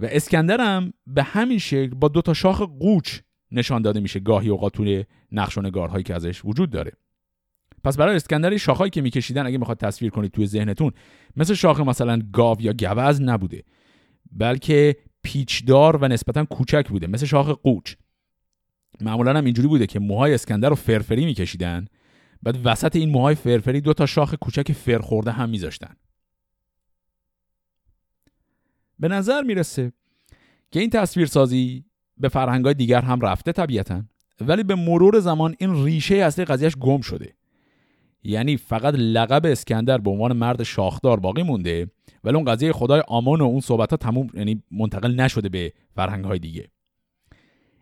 و اسکندر هم به همین شکل با دو تا شاخ قوچ نشان داده میشه گاهی اوقات توی نقش و نگارهایی که ازش وجود داره. پس برای اسکندر شاخهایی که میکشیدن اگه می‌خواد تصویر کنید توی ذهنتون مثل شاخه مثلا گاو یا گوز نبوده. بلکه پیچدار و نسبتا کوچک بوده مثل شاخ قوچ. معمولا هم اینجوری بوده که موهای اسکندر رو فرفری میکشیدن بعد وسط این موهای فرفری دو تا شاخ کوچک فرخورده هم میذاشتن. به نظر می‌رسه که این تصویرسازی به فرهنگای دیگر هم رفته طبیعتا ولی به مرور زمان این ریشه اصلی قضیهش گم شده. یعنی فقط لقب اسکندر به عنوان مرد شاخدار باقی مونده ولی اون قضیه خدای آمان و اون صحبت ها تموم یعنی منتقل نشده به فرهنگ های دیگه.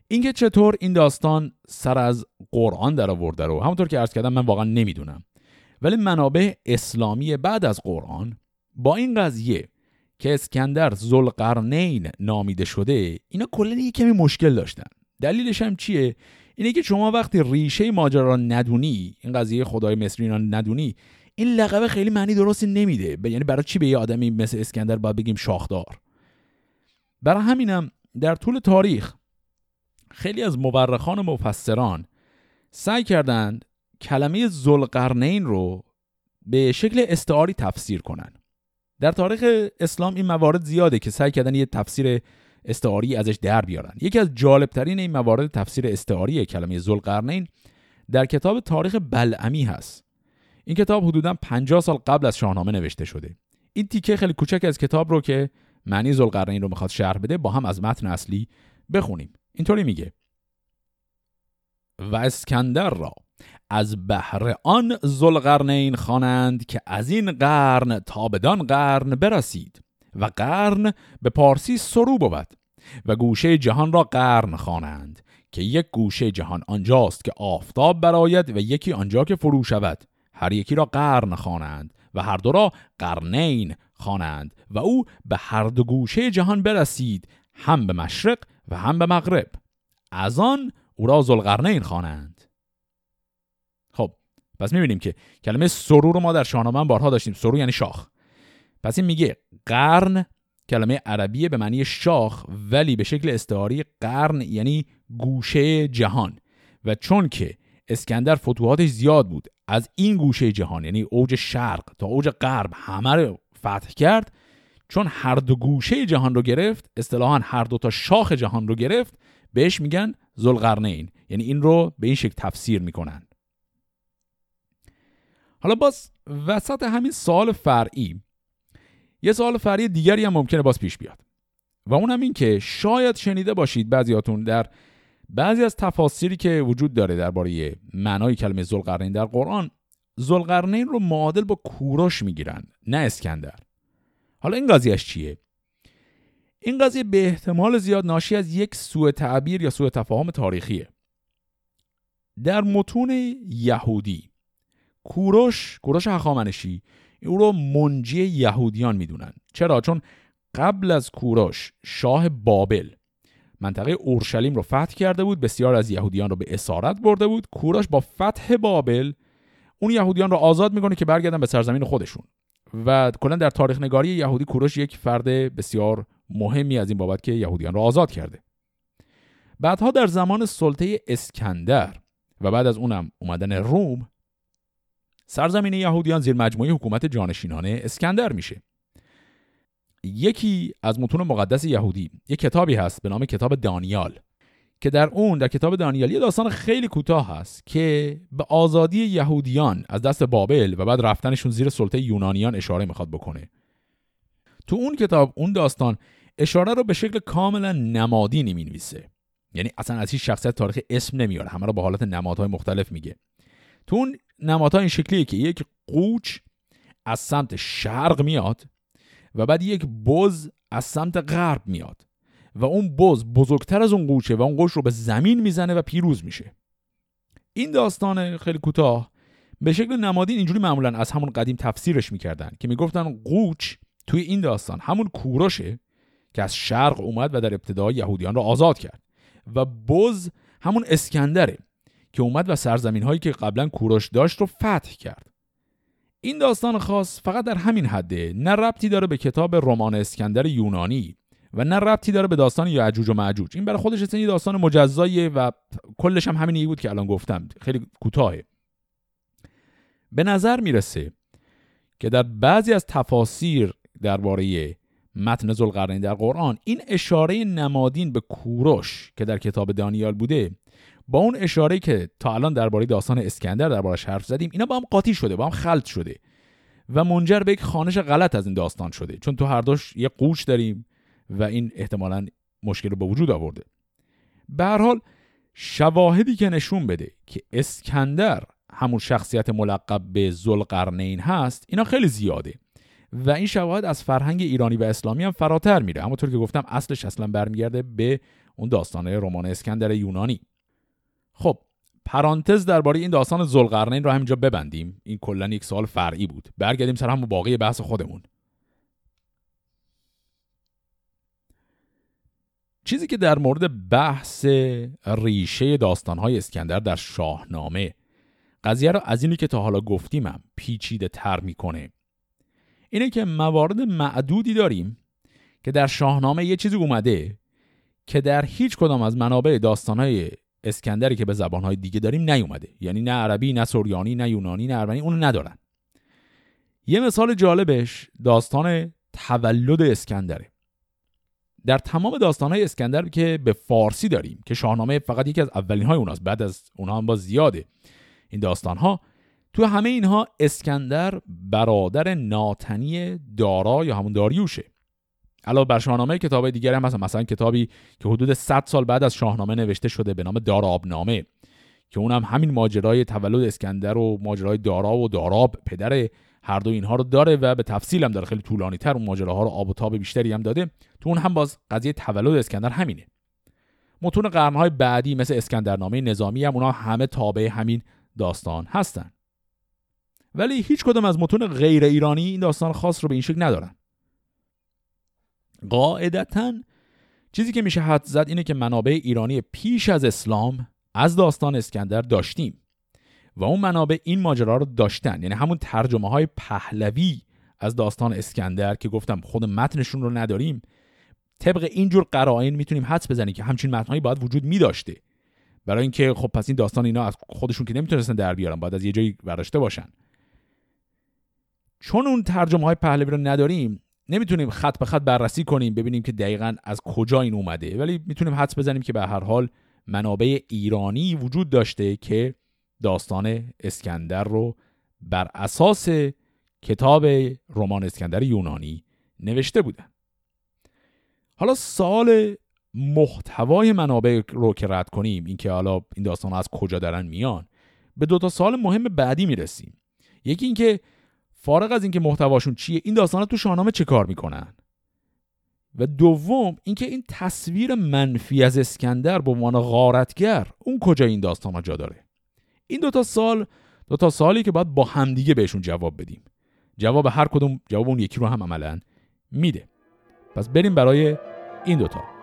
اینکه چطور این داستان سر از قرآن در آورده رو همونطور که عرض کردم من واقعا نمی‌دونم. ولی منابع اسلامی بعد از قرآن با این قضیه که اسکندر زلقرنین نامیده شده اینا کلا یه کمی مشکل داشتن. دلیلش هم چیه؟ اینه که شما وقتی ریشه ماجرا را ندونی این قضیه خدای مصری ندونی این لقب خیلی معنی درستی نمیده. یعنی برای چی به یه آدمی مثل اسکندر باید بگیم شاخدار؟ برای همینم در طول تاریخ خیلی از مورخان و مفسران سعی کردند کلمه زلقرنین رو به شکل استعاری تفسیر کنن. در تاریخ اسلام این موارد زیاده که سعی کردن یه تفسیر استعاری ازش در بیارن. یکی از جالبترین این موارد تفسیر استعاری کلمه زلقرنین در کتاب تاریخ بلعمی هست. این کتاب حدودا 50 سال قبل از شاهنامه نوشته شده. این تیکه خیلی کوچک از کتاب رو که معنی زلقرنین رو می‌خواد شرح بده با هم از متن اصلی بخونیم. اینطوری میگه. و اسکندر را از بهر آن زلقرنین خوانند که از این قرن تا بدان قرن برسید. و قرن به پارسی سرو بود و گوشه جهان را قرن خوانند که یک گوشه جهان آنجاست که آفتاب براید و یکی آنجا که فرو شود. هر یکی را قرن خوانند و هر دو را قرنین خوانند و او به هر دو گوشه جهان برسید هم به مشرق و هم به مغرب. از آن او را زلقرنین خوانند. خب پس می‌بینیم که کلمه سرو رو ما در شاهنامه بارها داشتیم. سرو یعنی شاخ. پس این میگه قرن کلمه عربیه به معنی شاخ ولی به شکل استعاری قرن یعنی گوشه جهان. و چون که اسکندر فتوحاتش زیاد بود از این گوشه جهان یعنی اوج شرق تا اوج غرب همه رو فتح کرد چون هر دو گوشه جهان رو گرفت اصطلاحا هر دو تا شاخ جهان رو گرفت بهش میگن ذوالقرنین. یعنی این رو به این شکل تفسیر می‌کنن. حالا باز وسط همین سال فرعی یه سوال فرعی دیگری هم ممکنه باز پیش بیاد. و اون هم این که شاید شنیده باشید بعضیاتون در بعضی از تفاسیری که وجود داره درباره معنای کلمه ذوالقرنین در قرآن ذوالقرنین رو معادل با کوروش می‌گیرن نه اسکندر. حالا این قضیهش چیه؟ این قضیه به احتمال زیاد ناشی از یک سوء تعبیر یا سوء تفاهم تاریخیه. در متون یهودی کوروش کوروش هخامنشی او رو منجی یهودیان می‌دونن. چرا؟ چون قبل از کوروش شاه بابل منطقه اورشلیم رو فتح کرده بود بسیار از یهودیان رو به اسارت برده بود. کوروش با فتح بابل اون یهودیان رو آزاد می‌کنه که برگردن به سرزمین خودشون. و کلا در تاریخ نگاری یهودی کوروش یک فرد بسیار مهمی از این بابت که یهودیان رو آزاد کرده. بعدها در زمان سلطه اسکندر و بعد از اونم اومدن روم سرزمین یهودیان زیر مجموعه حکومت جانشینانه اسکندر میشه. یکی از متون مقدس یهودی یک کتابی هست به نام کتاب دانیال که در اون در کتاب دانیال یه داستان خیلی کوتاه هست که به آزادی یهودیان از دست بابل و بعد رفتنشون زیر سلطه یونانیان اشاره می‌خواد بکنه. تو اون کتاب اون داستان اشاره رو به شکل کاملا نمادینی می نویسه یعنی اصلا از هیچ شخصیت تاریخ اسم نمیاره همه رو به حالت نمادهای مختلف میگه. تو اون نمادها این شکلیه که یک قوچ از سمت شرق میاد و بعد یک بز از سمت غرب میاد و اون بز بزرگتر از اون قوچه و اون قوچ رو به زمین می‌زنه و پیروز میشه. این داستان خیلی کوتاه به شکل نمادین اینجوری معمولا از همون قدیم تفسیرش می‌کردن که می‌گفتن قوچ توی این داستان همون کوروشه که از شرق اومد و در ابتدا یهودیان رو آزاد کرد و بز همون اسکندره. که اومد و سرزمین هایی که قبلا کوروش داشت رو فتح کرد. این داستان خاص فقط در همین حده نه ربطی داره به کتاب رمان اسکندر یونانی و نه ربطی داره به داستان یعجوج و معجوج. این برای خودش یه داستان مجزاییه و کلش هم همینی بود که الان گفتم. خیلی کوتاهه. به نظر می‌رسه که در بعضی از تفاسیر درباره متن ذوالقرنین در قرآن این اشاره نمادین به کوروش که در کتاب دانیال بوده با اون اشاره که تا الان درباره داستان اسکندر دربارش حرف زدیم اینا با هم قاطی شده با هم خلط شده و منجر به یک خانش غلط از این داستان شده. چون تو هر دوش یه قوچ داریم و این احتمالا مشکل رو به وجود آورده. به هر حال شواهدی که نشون بده که اسکندر همون شخصیت ملقب به ذوالقرنین هست اینا خیلی زیاده و این شواهد از فرهنگ ایرانی و اسلامی هم فراتر میره. همونطور که گفتم اصلش اصلا برمیگرده به اون داستانه رمان اسکندر یونانی. خب پرانتز درباره این داستان زلقرنین رو همینجا ببندیم. این کلا یک سوال فرعی بود. برگردیم سر همون باقی بحث خودمون. چیزی که در مورد بحث ریشه داستانهای اسکندر در شاهنامه قضیه رو از اینی که تا حالا گفتیمم پیچیده تر می‌کنه. اینه که موارد معدودی داریم که در شاهنامه یه چیزی اومده که در هیچ کدام از منابع داستانهای اسکندری که به زبانهای دیگه داریم نیومده. یعنی نه عربی نه سوریانی نه یونانی نه ارمنی اونو ندارن. یه مثال جالبش داستان تولد اسکندره. در تمام داستانهای اسکندر که به فارسی داریم که شاهنامه فقط یکی از اولین های اوناست بعد از اونها هم با زیاده این داستانها تو همه اینها اسکندر برادر ناتنی دارا یا همون داریوشه. علاوه بر شاهنامه کتاب دیگری هم هست مثلا کتابی که حدود 100 سال بعد از شاهنامه نوشته شده به نام دارابنامه که اونم همین ماجرای تولد اسکندر و ماجرای دارا و داراب پدر هر دو اینها رو داره و به تفصیل هم داره. خیلی طولانی تر اون ماجراها رو آب و تاب بیشتری هم داده. تو اون هم باز قضیه تولد اسکندر همینه. متون قرنهای بعدی مثل اسکندرنامه نظامی هم اونا همه تابع همین داستان هستن. ولی هیچ کدوم از متون غیر ایرانی این داستان خاص رو به این شکل ندارن. قاعدتا چیزی که میشه حد زد اینه که منابع ایرانی پیش از اسلام از داستان اسکندر داشتیم و اون منابع این ماجرا رو داشتن. یعنی همون ترجمه های پهلوی از داستان اسکندر که گفتم خود متنشون رو نداریم طبق اینجور قرائن می‌تونیم حدس بزنیم که همچین متنهایی باید وجود میداشته. برای اینکه خب پس این داستان اینا از خودشون که نمی‌تونستن در بیارن باید از یه جایی برداشته باشن. چون اون ترجمه های پهلوی رو نداریم نمی‌تونیم خط به خط بررسی کنیم ببینیم که دقیقا از کجا این اومده. ولی می‌تونیم حدس بزنیم که به هر حال منابع ایرانی وجود داشته که داستان اسکندر رو بر اساس کتاب رمان اسکندر یونانی نوشته بودن. حالا سال محتوای منابع رو که رد کنیم اینکه حالا این داستان از کجا دارن میان به دو تا سال مهم بعدی می‌رسیم. یکی اینکه فارغ از اینکه محتواشون چیه این داستان تو شاهنامه چه کار می‌کنن؟ و دوم اینکه این تصویر منفی از اسکندر به عنوان غارتگر اون کجا این داستان جا داره؟ این دو تا سال دو تا سالی که باید با همدیگه بهشون جواب بدیم. جواب هر کدوم جواب اون یکی رو هم عملا میده. پس بریم برای این دوتا.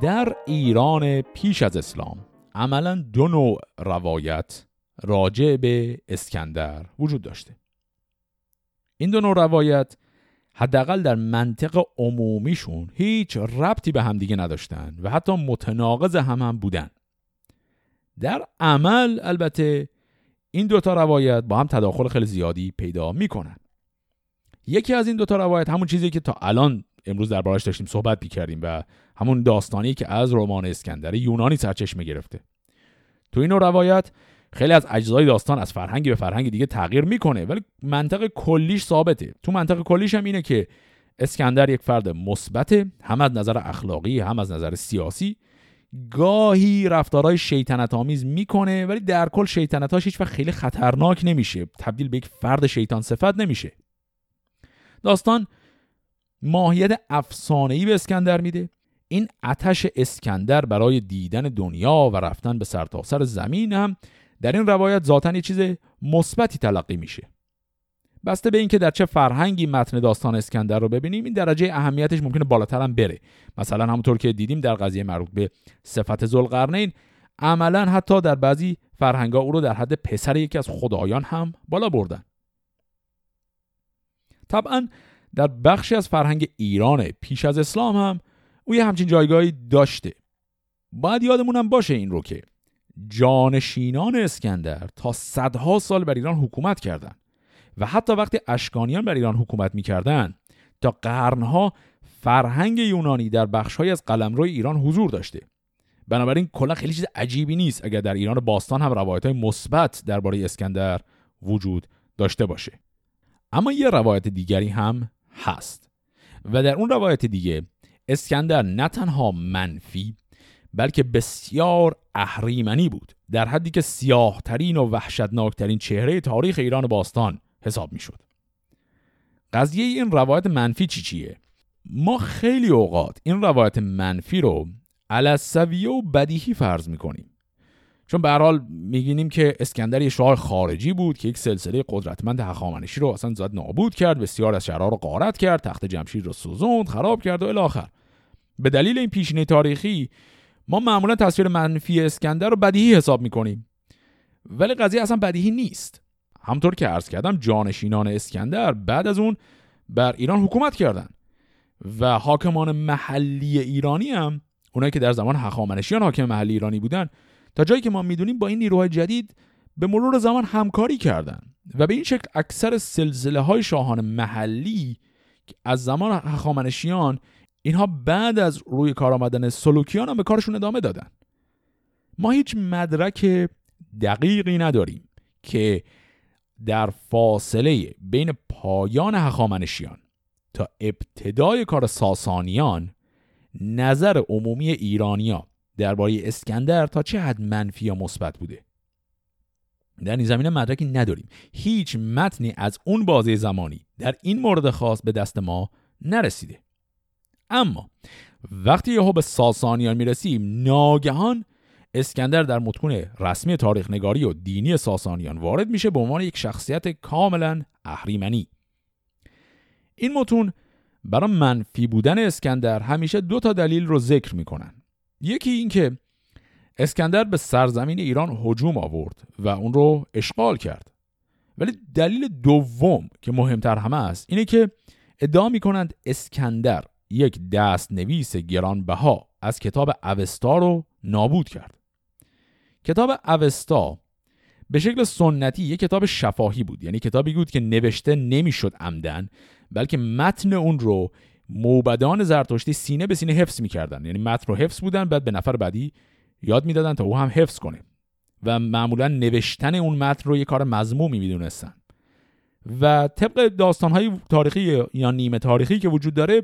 در ایران پیش از اسلام عملا دو نوع روایت راجع به اسکندر وجود داشته. این دو نوع روایت حداقل در منطق عمومیشون هیچ ربطی به همدیگه نداشتن و حتی متناقض هم هم بودن. در عمل البته این دوتا روایت با هم تداخل خیلی زیادی پیدا می‌کنن. یکی از این دوتا روایت همون چیزی که تا الان امروز دربارش داشتیم صحبت کردیم و همون داستانی که از رمان اسکندر یونانی سرچشمه گرفته. تو این روایت خیلی از اجزای داستان از فرهنگی به فرهنگ دیگه تغییر می‌کنه ولی منطق کلیش ثابته. تو منطق کلیش هم اینه که اسکندر یک فرد مثبت هم از نظر اخلاقی هم از نظر سیاسی گاهی رفتارهای شیطنت آمیز می‌کنه ولی در کل شیطنتاش هیچ وقت خیلی خطرناک نمیشه. تبدیل به یک فرد شیطان صفت نمیشه. داستان ماهیت افسانه‌ای به اسکندر میده. این اتش اسکندر برای دیدن دنیا و رفتن به سرتاسر سر زمین هم در این روایت ذاتا یه چیز مثبتی تلقی میشه. بسته به اینکه در چه فرهنگی متن داستان اسکندر رو ببینیم این درجه اهمیتش ممکنه بالاتر هم بره. مثلا همونطور که دیدیم در قضیه مربوط به صفت ذوالقرنین عملا حتی در بعضی فرهنگا او رو در حد پسر یکی از خدایان هم بالا بردن. طبعا در بخشی از فرهنگ ایران پیش از اسلام هم او یه همچین جایگاهی داشته. باید یادمونم باشه این رو که جانشینان اسکندر تا صدها سال بر ایران حکومت کردند و حتی وقتی اشکانیان بر ایران حکومت می‌کردند تا قرنها فرهنگ یونانی در بخشهایی از قلمرو ایران حضور داشته. بنابراین کلا خیلی چیز عجیبی نیست اگر در ایران باستان هم روایت های مثبت درباره اسکندر وجود داشته باشه. اما یه روایت دیگری هم هست و در اون روایت دیگه اسکندر نه تنها منفی بلکه بسیار اهریمنی بود در حدی که سیاهترین و وحشتناکترین چهره تاریخ ایران باستان حساب می‌شد. قضیه این روایت منفی چی چیه؟ ما خیلی اوقات این روایت منفی رو علصویه و بدیهی فرض می‌کنیم چون به حال میگینیم که اسکندر یه شاه خارجی بود که یک سلسله قدرتمند هخامنشی رو اصلا زاد نابود کرد بسیار از شهرها رو غارت کرد تخت جمشید رو سوزوند خراب کرد و الاخر. به دلیل این پیشینه تاریخی ما معمولا تصویر منفی اسکندر رو بدیهی حساب می‌کنیم. ولی قضیه اصلا بدیهی نیست. همطور که عرض کردم جانشینان اسکندر بعد از اون بر ایران حکومت کردند و حاکمان محلی ایرانی هم اونایی که در زمان هخامنشیان حاکم محلی ایرانی بودن تا جایی که ما می‌دونیم با این نیروهای جدید به مرور زمان همکاری کردند و به این شکل اکثر سلسله های شاهان محلی از زمان هخامنشیان اینها بعد از روی کار آمدن سلوکیان هم به کارشون ادامه دادن. ما هیچ مدرک دقیقی نداریم که در فاصله بین پایان هخامنشیان تا ابتدای کار ساسانیان نظر عمومی ایرانیا درباره اسکندر تا چه حد منفی یا مثبت بوده. در این زمینه مدرکی نداریم. هیچ متنی از اون بازه زمانی در این مورد خاص به دست ما نرسیده. اما وقتی یهو به ساسانیان می‌رسیم ناگهان اسکندر در متون رسمی تاریخ نگاری و دینی ساسانیان وارد میشه به عنوان یک شخصیت کاملا اهریمنی. این متون برای منفی بودن اسکندر همیشه دو تا دلیل رو ذکر می‌کنن. یکی این که اسکندر به سرزمین ایران هجوم آورد و اون رو اشغال کرد. ولی دلیل دوم که مهمتر همه است اینه که ادعا می‌کنند اسکندر یک دست نویس گرانبها از کتاب اوستا رو نابود کرد. کتاب اوستا به شکل سنتی یک کتاب شفاهی بود. یعنی کتابی بود که نوشته نمی‌شد عمدن بلکه متن اون رو موبدان زرتشتی سینه به سینه حفظ می‌کردن. یعنی متن رو حفظ بودن بعد به نفر بعدی یاد می‌دادن تا او هم حفظ کنه. و معمولا نوشتن اون متن رو یه کار مضمومی می‌دونستن. و طبق داستانهای تاریخی یا نیمه تاریخی که وجود داره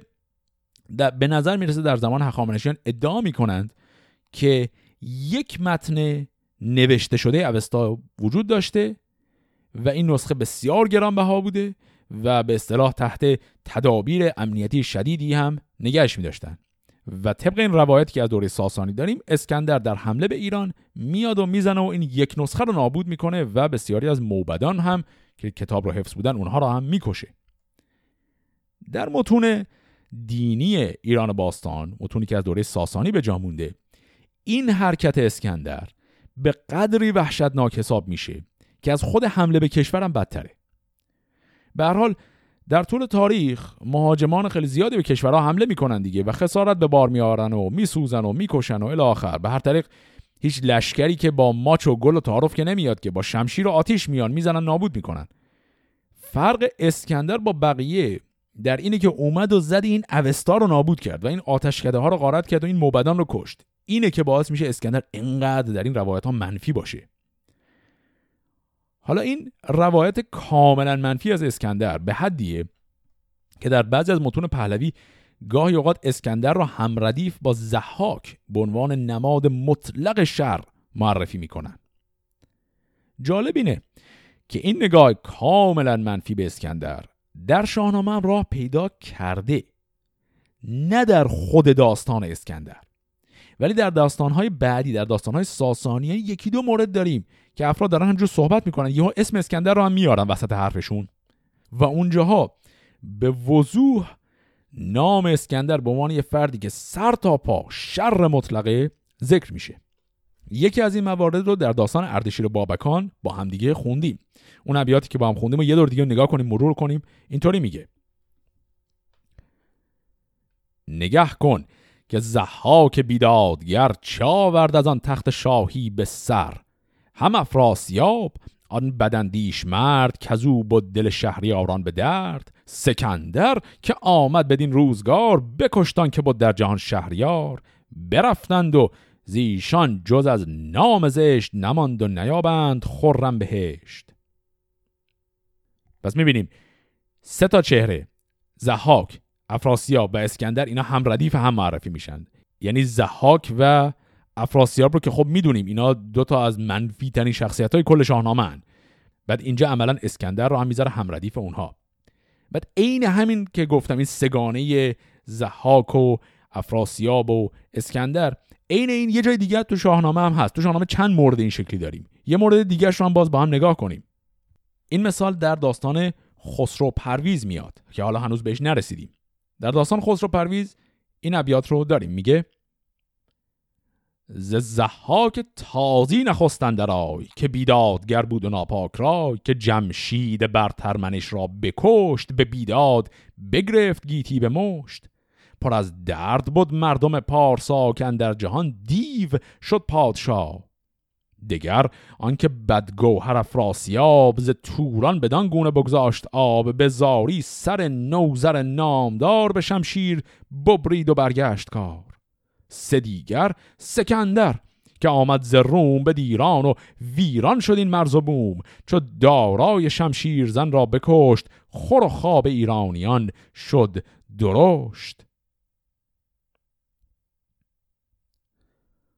به نظر می‌رسه در زمان هخامنشیان ادعا می‌کنند که یک متن نوشته شده اوستا وجود داشته و این نسخه بسیار گرانبها بوده و به اصطلاح تحت تدابیر امنیتی شدیدی هم نگهش می داشتن. و طبق این روایت که از دوره ساسانی داریم اسکندر در حمله به ایران میاد و می‌زنه و این یک نسخه رو نابود می‌کنه و بسیاری از موبدان هم که کتاب رو حفظ بودن اونها رو هم می‌کشه در متون دینی ایران باستان متونی که از دوره ساسانی به جا مونده این حرکت اسکندر به قدری وحشتناک حساب میشه که از خود حمله به کشورم بدتره به هر حال در طول تاریخ مهاجمان خیلی زیادی به کشورها حمله می‌کنن دیگه و خسارت به بار میارن و میسوزن و می‌کشن و الی به هر طریق هیچ لشکری که با ماچ و گل و تعارف که نمیاد که با شمشیر و آتیش میان می‌زنن نابود می‌کنن. فرق اسکندر با بقیه در اینه که اومد و زد این اوستا رو نابود کرد و این آتشکده ها رو غارت کرد و این موبدان رو کشت. اینه که باعث میشه اسکندر اینقدر در این روایت ها منفی باشه. حالا این روایت کاملا منفی از اسکندر به حدیه که در بعضی از متون پهلوی گاهی اوقات اسکندر را همردیف با زحاک به عنوان نماد مطلق شر معرفی می‌کنن جالب اینه که این نگاه کاملا منفی به اسکندر در شاهنامه هم راه پیدا کرده نه در خود داستان اسکندر. ولی در داستانهای بعدی در داستانهای ساسانی یکی دو مورد داریم که افراد دارن همجور صحبت می‌کنن. یهو اسم اسکندر رو هم میارن وسط حرفشون. و اونجاها به وضوح نام اسکندر به عنوان یه فردی که سر تا پا شر مطلقه ذکر میشه. یکی از این موارد رو در داستان اردشیر بابکان با همدیگه خوندیم. اون ابیاتی که با هم خوندیم و یه دور دیگه نگاه کنیم مرور کنیم اینطوری میگه. نگه کن. که زحاک بیدادگر چا ورد از آن تخت شاهی به سر. هم افراسیاب آن بدندیش مرد کزو بود دل شهریاران به درد. سکندر که آمد بدین روزگار بکشتان که بود در جهان شهریار. برفتند و زیشان جز از نام زشت نماند و نیابند خرم بهشت. پس می‌بینیم سه تا چهره. زحاک افراسیاب و اسکندر اینا هم ردیف هم معرفی میشن. یعنی زحاک و افراسیاب رو که خب می‌دونیم اینا دو تا از منفی ترین شخصیت های کل شاهنامه هن. بعد اینجا عملا اسکندر رو هم می‌ذاره هم ردیف اونها. بعد عین همین که گفتم این سگانه زحاک و افراسیاب و اسکندر عین این یه جای دیگه تو شاهنامه هم هست. تو شاهنامه چند مورد این شکلی داریم. یه مورد دیگه رو هم باز با هم نگاه کنیم. این مثال در داستان خسرو پرویز میاد که حالا هنوز بهش نرسیدیم. در داستان خسرو پرویز این ابیات رو داریم. میگه ز زحاک تازی نخستند رای که بیدادگر بود و ناپاک رای که جمشید برترمنش را بکشت به بیداد بگرفت گیتی به مشت. پر از درد بود مردم پارسا که در جهان دیو شد پادشاه. دگر آنکه بدگوهر افراسیاب ز توران بدان گونه بگذاشت آب به زاری سر نوزر نامدار به شمشیر ببرید و برگشت کار. سه دیگر سکندر که آمد ز روم به دیران و ویران شد این مرز و بوم چو دارای شمشیر زن را بکشت خور و خواب ایرانیان شد درشت.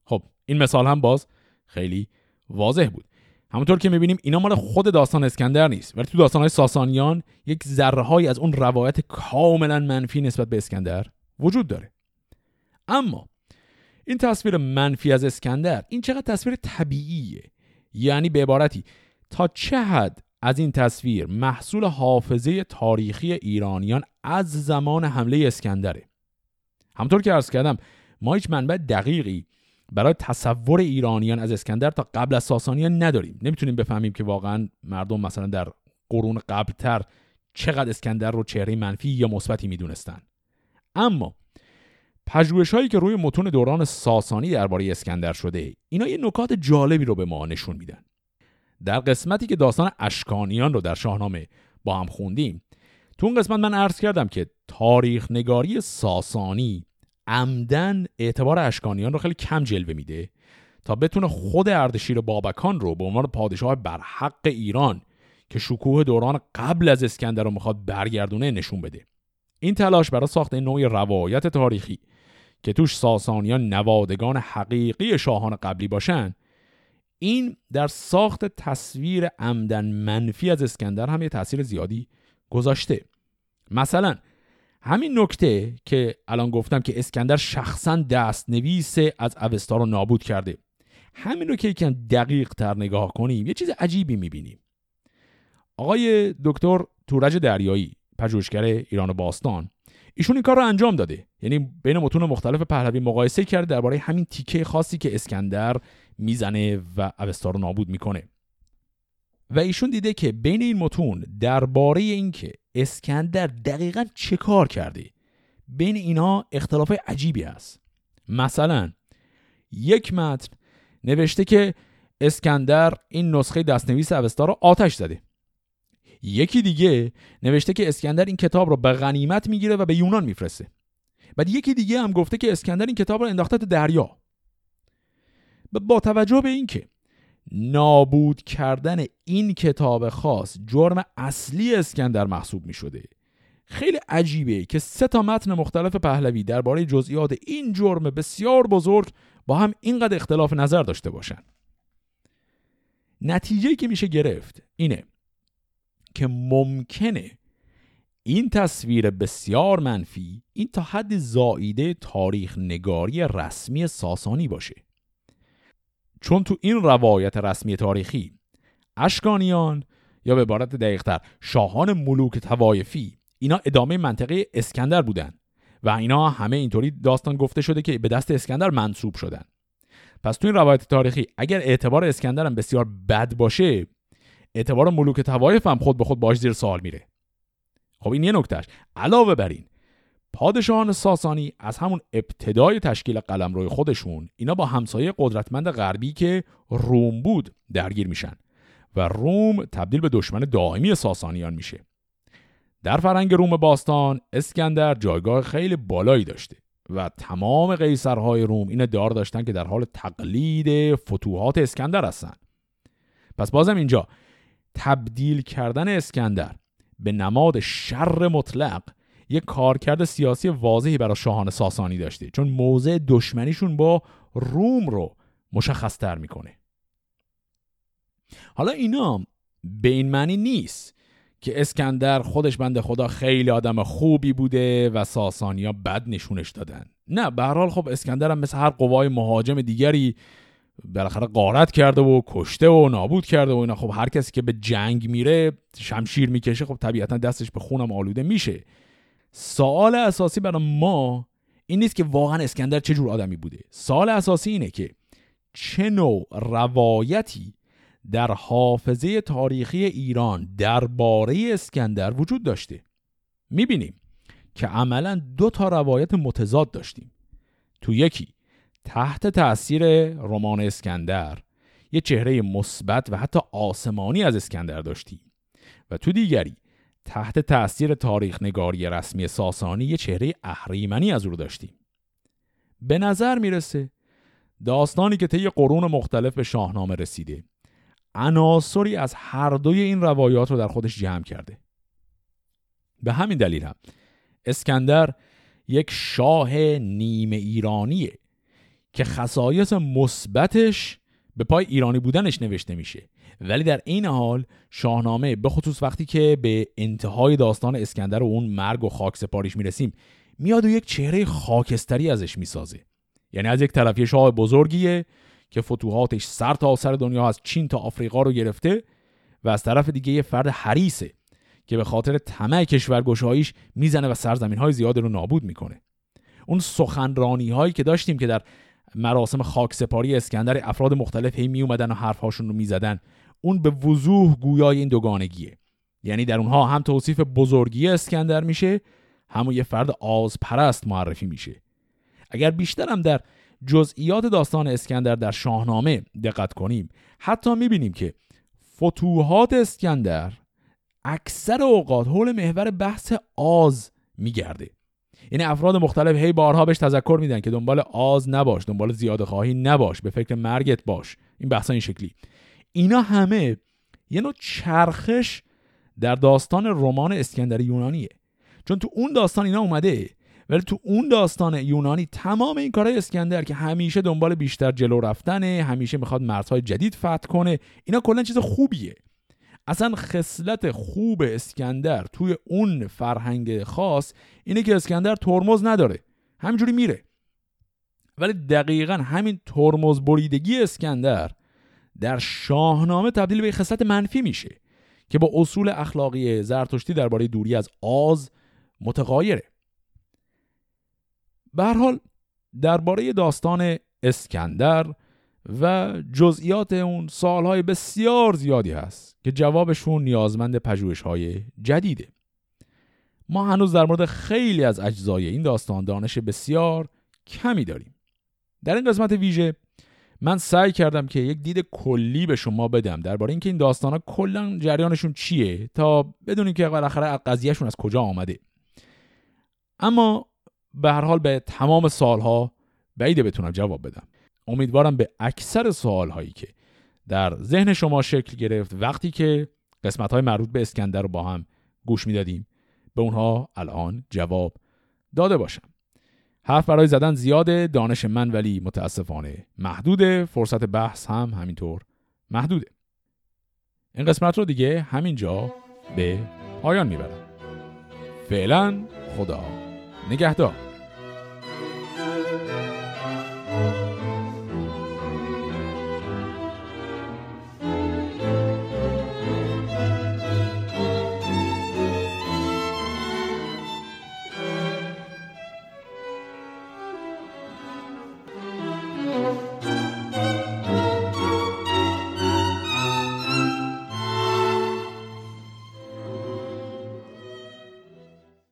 خب این مثال هم باز خیلی واضح بود. همونطور که می‌بینیم اینا مال خود داستان اسکندر نیست ولی تو داستان های ساسانیان یک ذره از اون روایت کاملا منفی نسبت به اسکندر وجود داره. اما این تصویر منفی از اسکندر این چقدر تصویر طبیعیه؟ یعنی به عبارتی تا چه حد از این تصویر محصول حافظه تاریخی ایرانیان از زمان حمله اسکندره؟ همطور که عرض کردم ما هیچ منبع دقیقی برای تصور ایرانیان از اسکندر تا قبل از ساسانیان نداریم. نمی‌تونیم بفهمیم که واقعا مردم مثلا در قرون قبلتر چقدر اسکندر رو چهره منفی یا مثبتی می‌دونستن. اما پژوهش هایی که روی متون دوران ساسانی درباره اسکندر شده اینا یه نکات جالبی رو به ما نشون میدن. در قسمتی که داستان اشکانیان رو در شاهنامه با هم خوندیم تو اون قسمت من عرض کردم که تاریخ نگاری ساسانی عمدن اعتبار اشکانیان رو خیلی کم جلوه میده تا بتونه خود اردشیر بابکان رو به عنوان پادشاه برحق ایران که شکوه دوران قبل از اسکندر رو می‌خواد برگردونه نشون بده. این تلاش برای ساخت نوعی روایت تاریخی که توش ساسانیان نوادگان حقیقی شاهان قبلی باشن این در ساخت تصویر عمدن منفی از اسکندر هم یه تاثیر زیادی گذاشته. مثلا همین نکته که الان گفتم که اسکندر شخصا دست نویس از اوستا رو نابود کرده. همین رو که یکم دقیق تر نگاه کنیم یه چیز عجیبی می‌بینیم. آقای دکتر تورج دریایی پژوهشگر ایران و باستان ایشون این کار رو انجام داده. یعنی بین متون مختلف پهلوی مقایسه کرده درباره همین تیکه خاصی که اسکندر می‌زنه و اوستا رو نابود می‌کنه. و ایشون دیده که بین این متون درباره اینکه اسکندر دقیقا چه کار کرده بین اینا اختلاف عجیبی هست. مثلا یک متن نوشته که اسکندر این نسخه دستنویس اوستا رو آتش زده. یکی دیگه نوشته که اسکندر این کتاب رو به غنیمت می‌گیره و به یونان میفرسته. بعد یکی دیگه هم گفته که اسکندر این کتاب رو انداخته تو دریا. با توجه به اینکه نابود کردن این کتاب خاص جرم اصلی اسکندر محسوب می شده خیلی عجیبه که سه تا متن مختلف پهلوی درباره جزئیات این جرم بسیار بزرگ با هم اینقدر اختلاف نظر داشته باشن. نتیجه که میشه گرفت اینه که ممکنه این تصویر بسیار منفی این تا حد زائیده تاریخ نگاری رسمی ساسانی باشه. چون تو این روایت رسمی تاریخی اشکانیان یا به عبارت دقیقتر شاهان ملوک توایفی اینا ادامه منطقه اسکندر بودن و اینا همه اینطوری داستان گفته شده که به دست اسکندر منصوب شدن. پس تو این روایت تاریخی اگر اعتبار اسکندر هم بسیار بد باشه اعتبار ملوک توایف هم خود به خود باش زیر سوال میره. خب این یه نکتهش علاوه بر این پادشاهان ساسانی از همون ابتدای تشکیل قلمرو خودشون اینا با همسایه قدرتمند غربی که روم بود درگیر میشن و روم تبدیل به دشمن دائمی ساسانیان میشه. در فرنگ روم باستان اسکندر جایگاه خیلی بالایی داشته و تمام قیصرهای روم این دار داشتن که در حال تقلید فتوحات اسکندر هستن. پس بازم اینجا تبدیل کردن اسکندر به نماد شر مطلق یک کارکرد سیاسی واضحی برای شاهان ساسانی داشته چون موضع دشمنیشون با روم رو مشخصتر می‌کنه. حالا اینا به این معنی نیست که اسکندر خودش بنده خدا خیلی آدم خوبی بوده و ساسانیا بد نشونش دادن. نه به حال خب اسکندر هم مثل هر قوای مهاجم دیگری بالاخره قارت کرده و کشته و نابود کرده و اینا. خب هر کسی که به جنگ میره شمشیر می‌کشه خب طبیعتا دستش به خونم آلوده میشه. سوال اساسی برای ما این نیست که واقعا اسکندر چه جور آدمی بوده. سوال اساسی اینه که چه نوع روایتی در حافظه تاریخی ایران درباره اسکندر وجود داشته؟ می‌بینیم که عملا دو تا روایت متضاد داشتیم. تو یکی تحت تاثیر رمان اسکندر یه چهره مثبت و حتی آسمانی از اسکندر داشتیم. و تو دیگری تحت تاثیر تاریخ نگاری رسمی ساسانی یه چهره اهریمنی از او داشتیم. به نظر می‌رسه داستانی که طی قرون مختلف به شاهنامه رسیده عناصری از هر دوی این روایات رو در خودش جمع کرده. به همین دلیل هم اسکندر یک شاه نیمه ایرانیه که خصایص مثبتش به پای ایرانی بودنش نوشته میشه. ولی در این حال شاهنامه به خصوص وقتی که به انتهای داستان اسکندر و اون مرگ و خاک سپاریش می‌رسیم میاد و یک چهره خاکستری ازش می‌سازه. یعنی از یک طرف یه شاه بزرگیه که فتوحاتش سر تا سر دنیا از چین تا آفریقا رو گرفته و از طرف دیگه یه فرد حریصه که به خاطر طمع کشورگشاییش می‌زنه و سرزمین های زیاد رو نابود می‌کنه. اون سخنرانی هایی که داشتیم که در مراسم خاک سپاری اسکندر افراد مختلف هی می اومدن و حرفهاشون رو می‌زدن اون به وضوح گویای این دوگانگیه. یعنی در اونها هم توصیف بزرگی اسکندر میشه همون یه فرد آزپرست معرفی میشه. اگر بیشتر هم در جزئیات داستان اسکندر در شاهنامه دقت کنیم حتی می‌بینیم که فتوحات اسکندر اکثر اوقات حول محور بحث آز میگرده. یعنی افراد مختلف هی بارها بهش تذکر میدن که دنبال آز نباش دنبال زیاده خواهی نباش به فکر مرگت باش. این بحث این شکلی. اینا همه یه نوع چرخش در داستان رمان اسکندر یونانیه. چون تو اون داستان اینا اومده ولی تو اون داستان یونانی تمام این کارهای اسکندر که همیشه دنبال بیشتر جلو رفتنه همیشه می‌خواد مرزهای جدید فتح کنه اینا کلا چیز خوبیه. اصلا خصلت خوب اسکندر توی اون فرهنگ خاص اینه که اسکندر ترمز نداره. همینجوری میره. ولی دقیقا همین ترمز بریدگی اسکندر در شاهنامه تبدیل به خصلت منفی میشه که با اصول اخلاقی زرتشتی درباره دوری از آز متقایره به حال درباره داستان اسکندر و جزئیات اون سالهای بسیار زیادی هست که جوابشون نیازمند پژوهش‌های جدیده. ما هنوز در مورد خیلی از اجزای این داستان دانش بسیار کمی داریم. در این قسمت ویژه من سعی کردم که یک دید کلی به شما بدم درباره اینکه این داستان ها کلا جریانشون چیه تا بدونیم که بالاخره قضیهشون از کجا آمده. اما به هر حال به تمام سالها بعیده بتونم جواب بدم. امیدوارم به اکثر سوال هایی که در ذهن شما شکل گرفت وقتی که قسمت های مربوط به اسکندر رو با هم گوش می‌دادیم به اونها الان جواب داده باشم. حرف برای زدن زیاده دانش من ولی متاسفانه محدوده. فرصت بحث هم همینطور محدوده. این قسمت رو دیگه همینجا به پایان می‌برم. فعلا خدا نگهدار.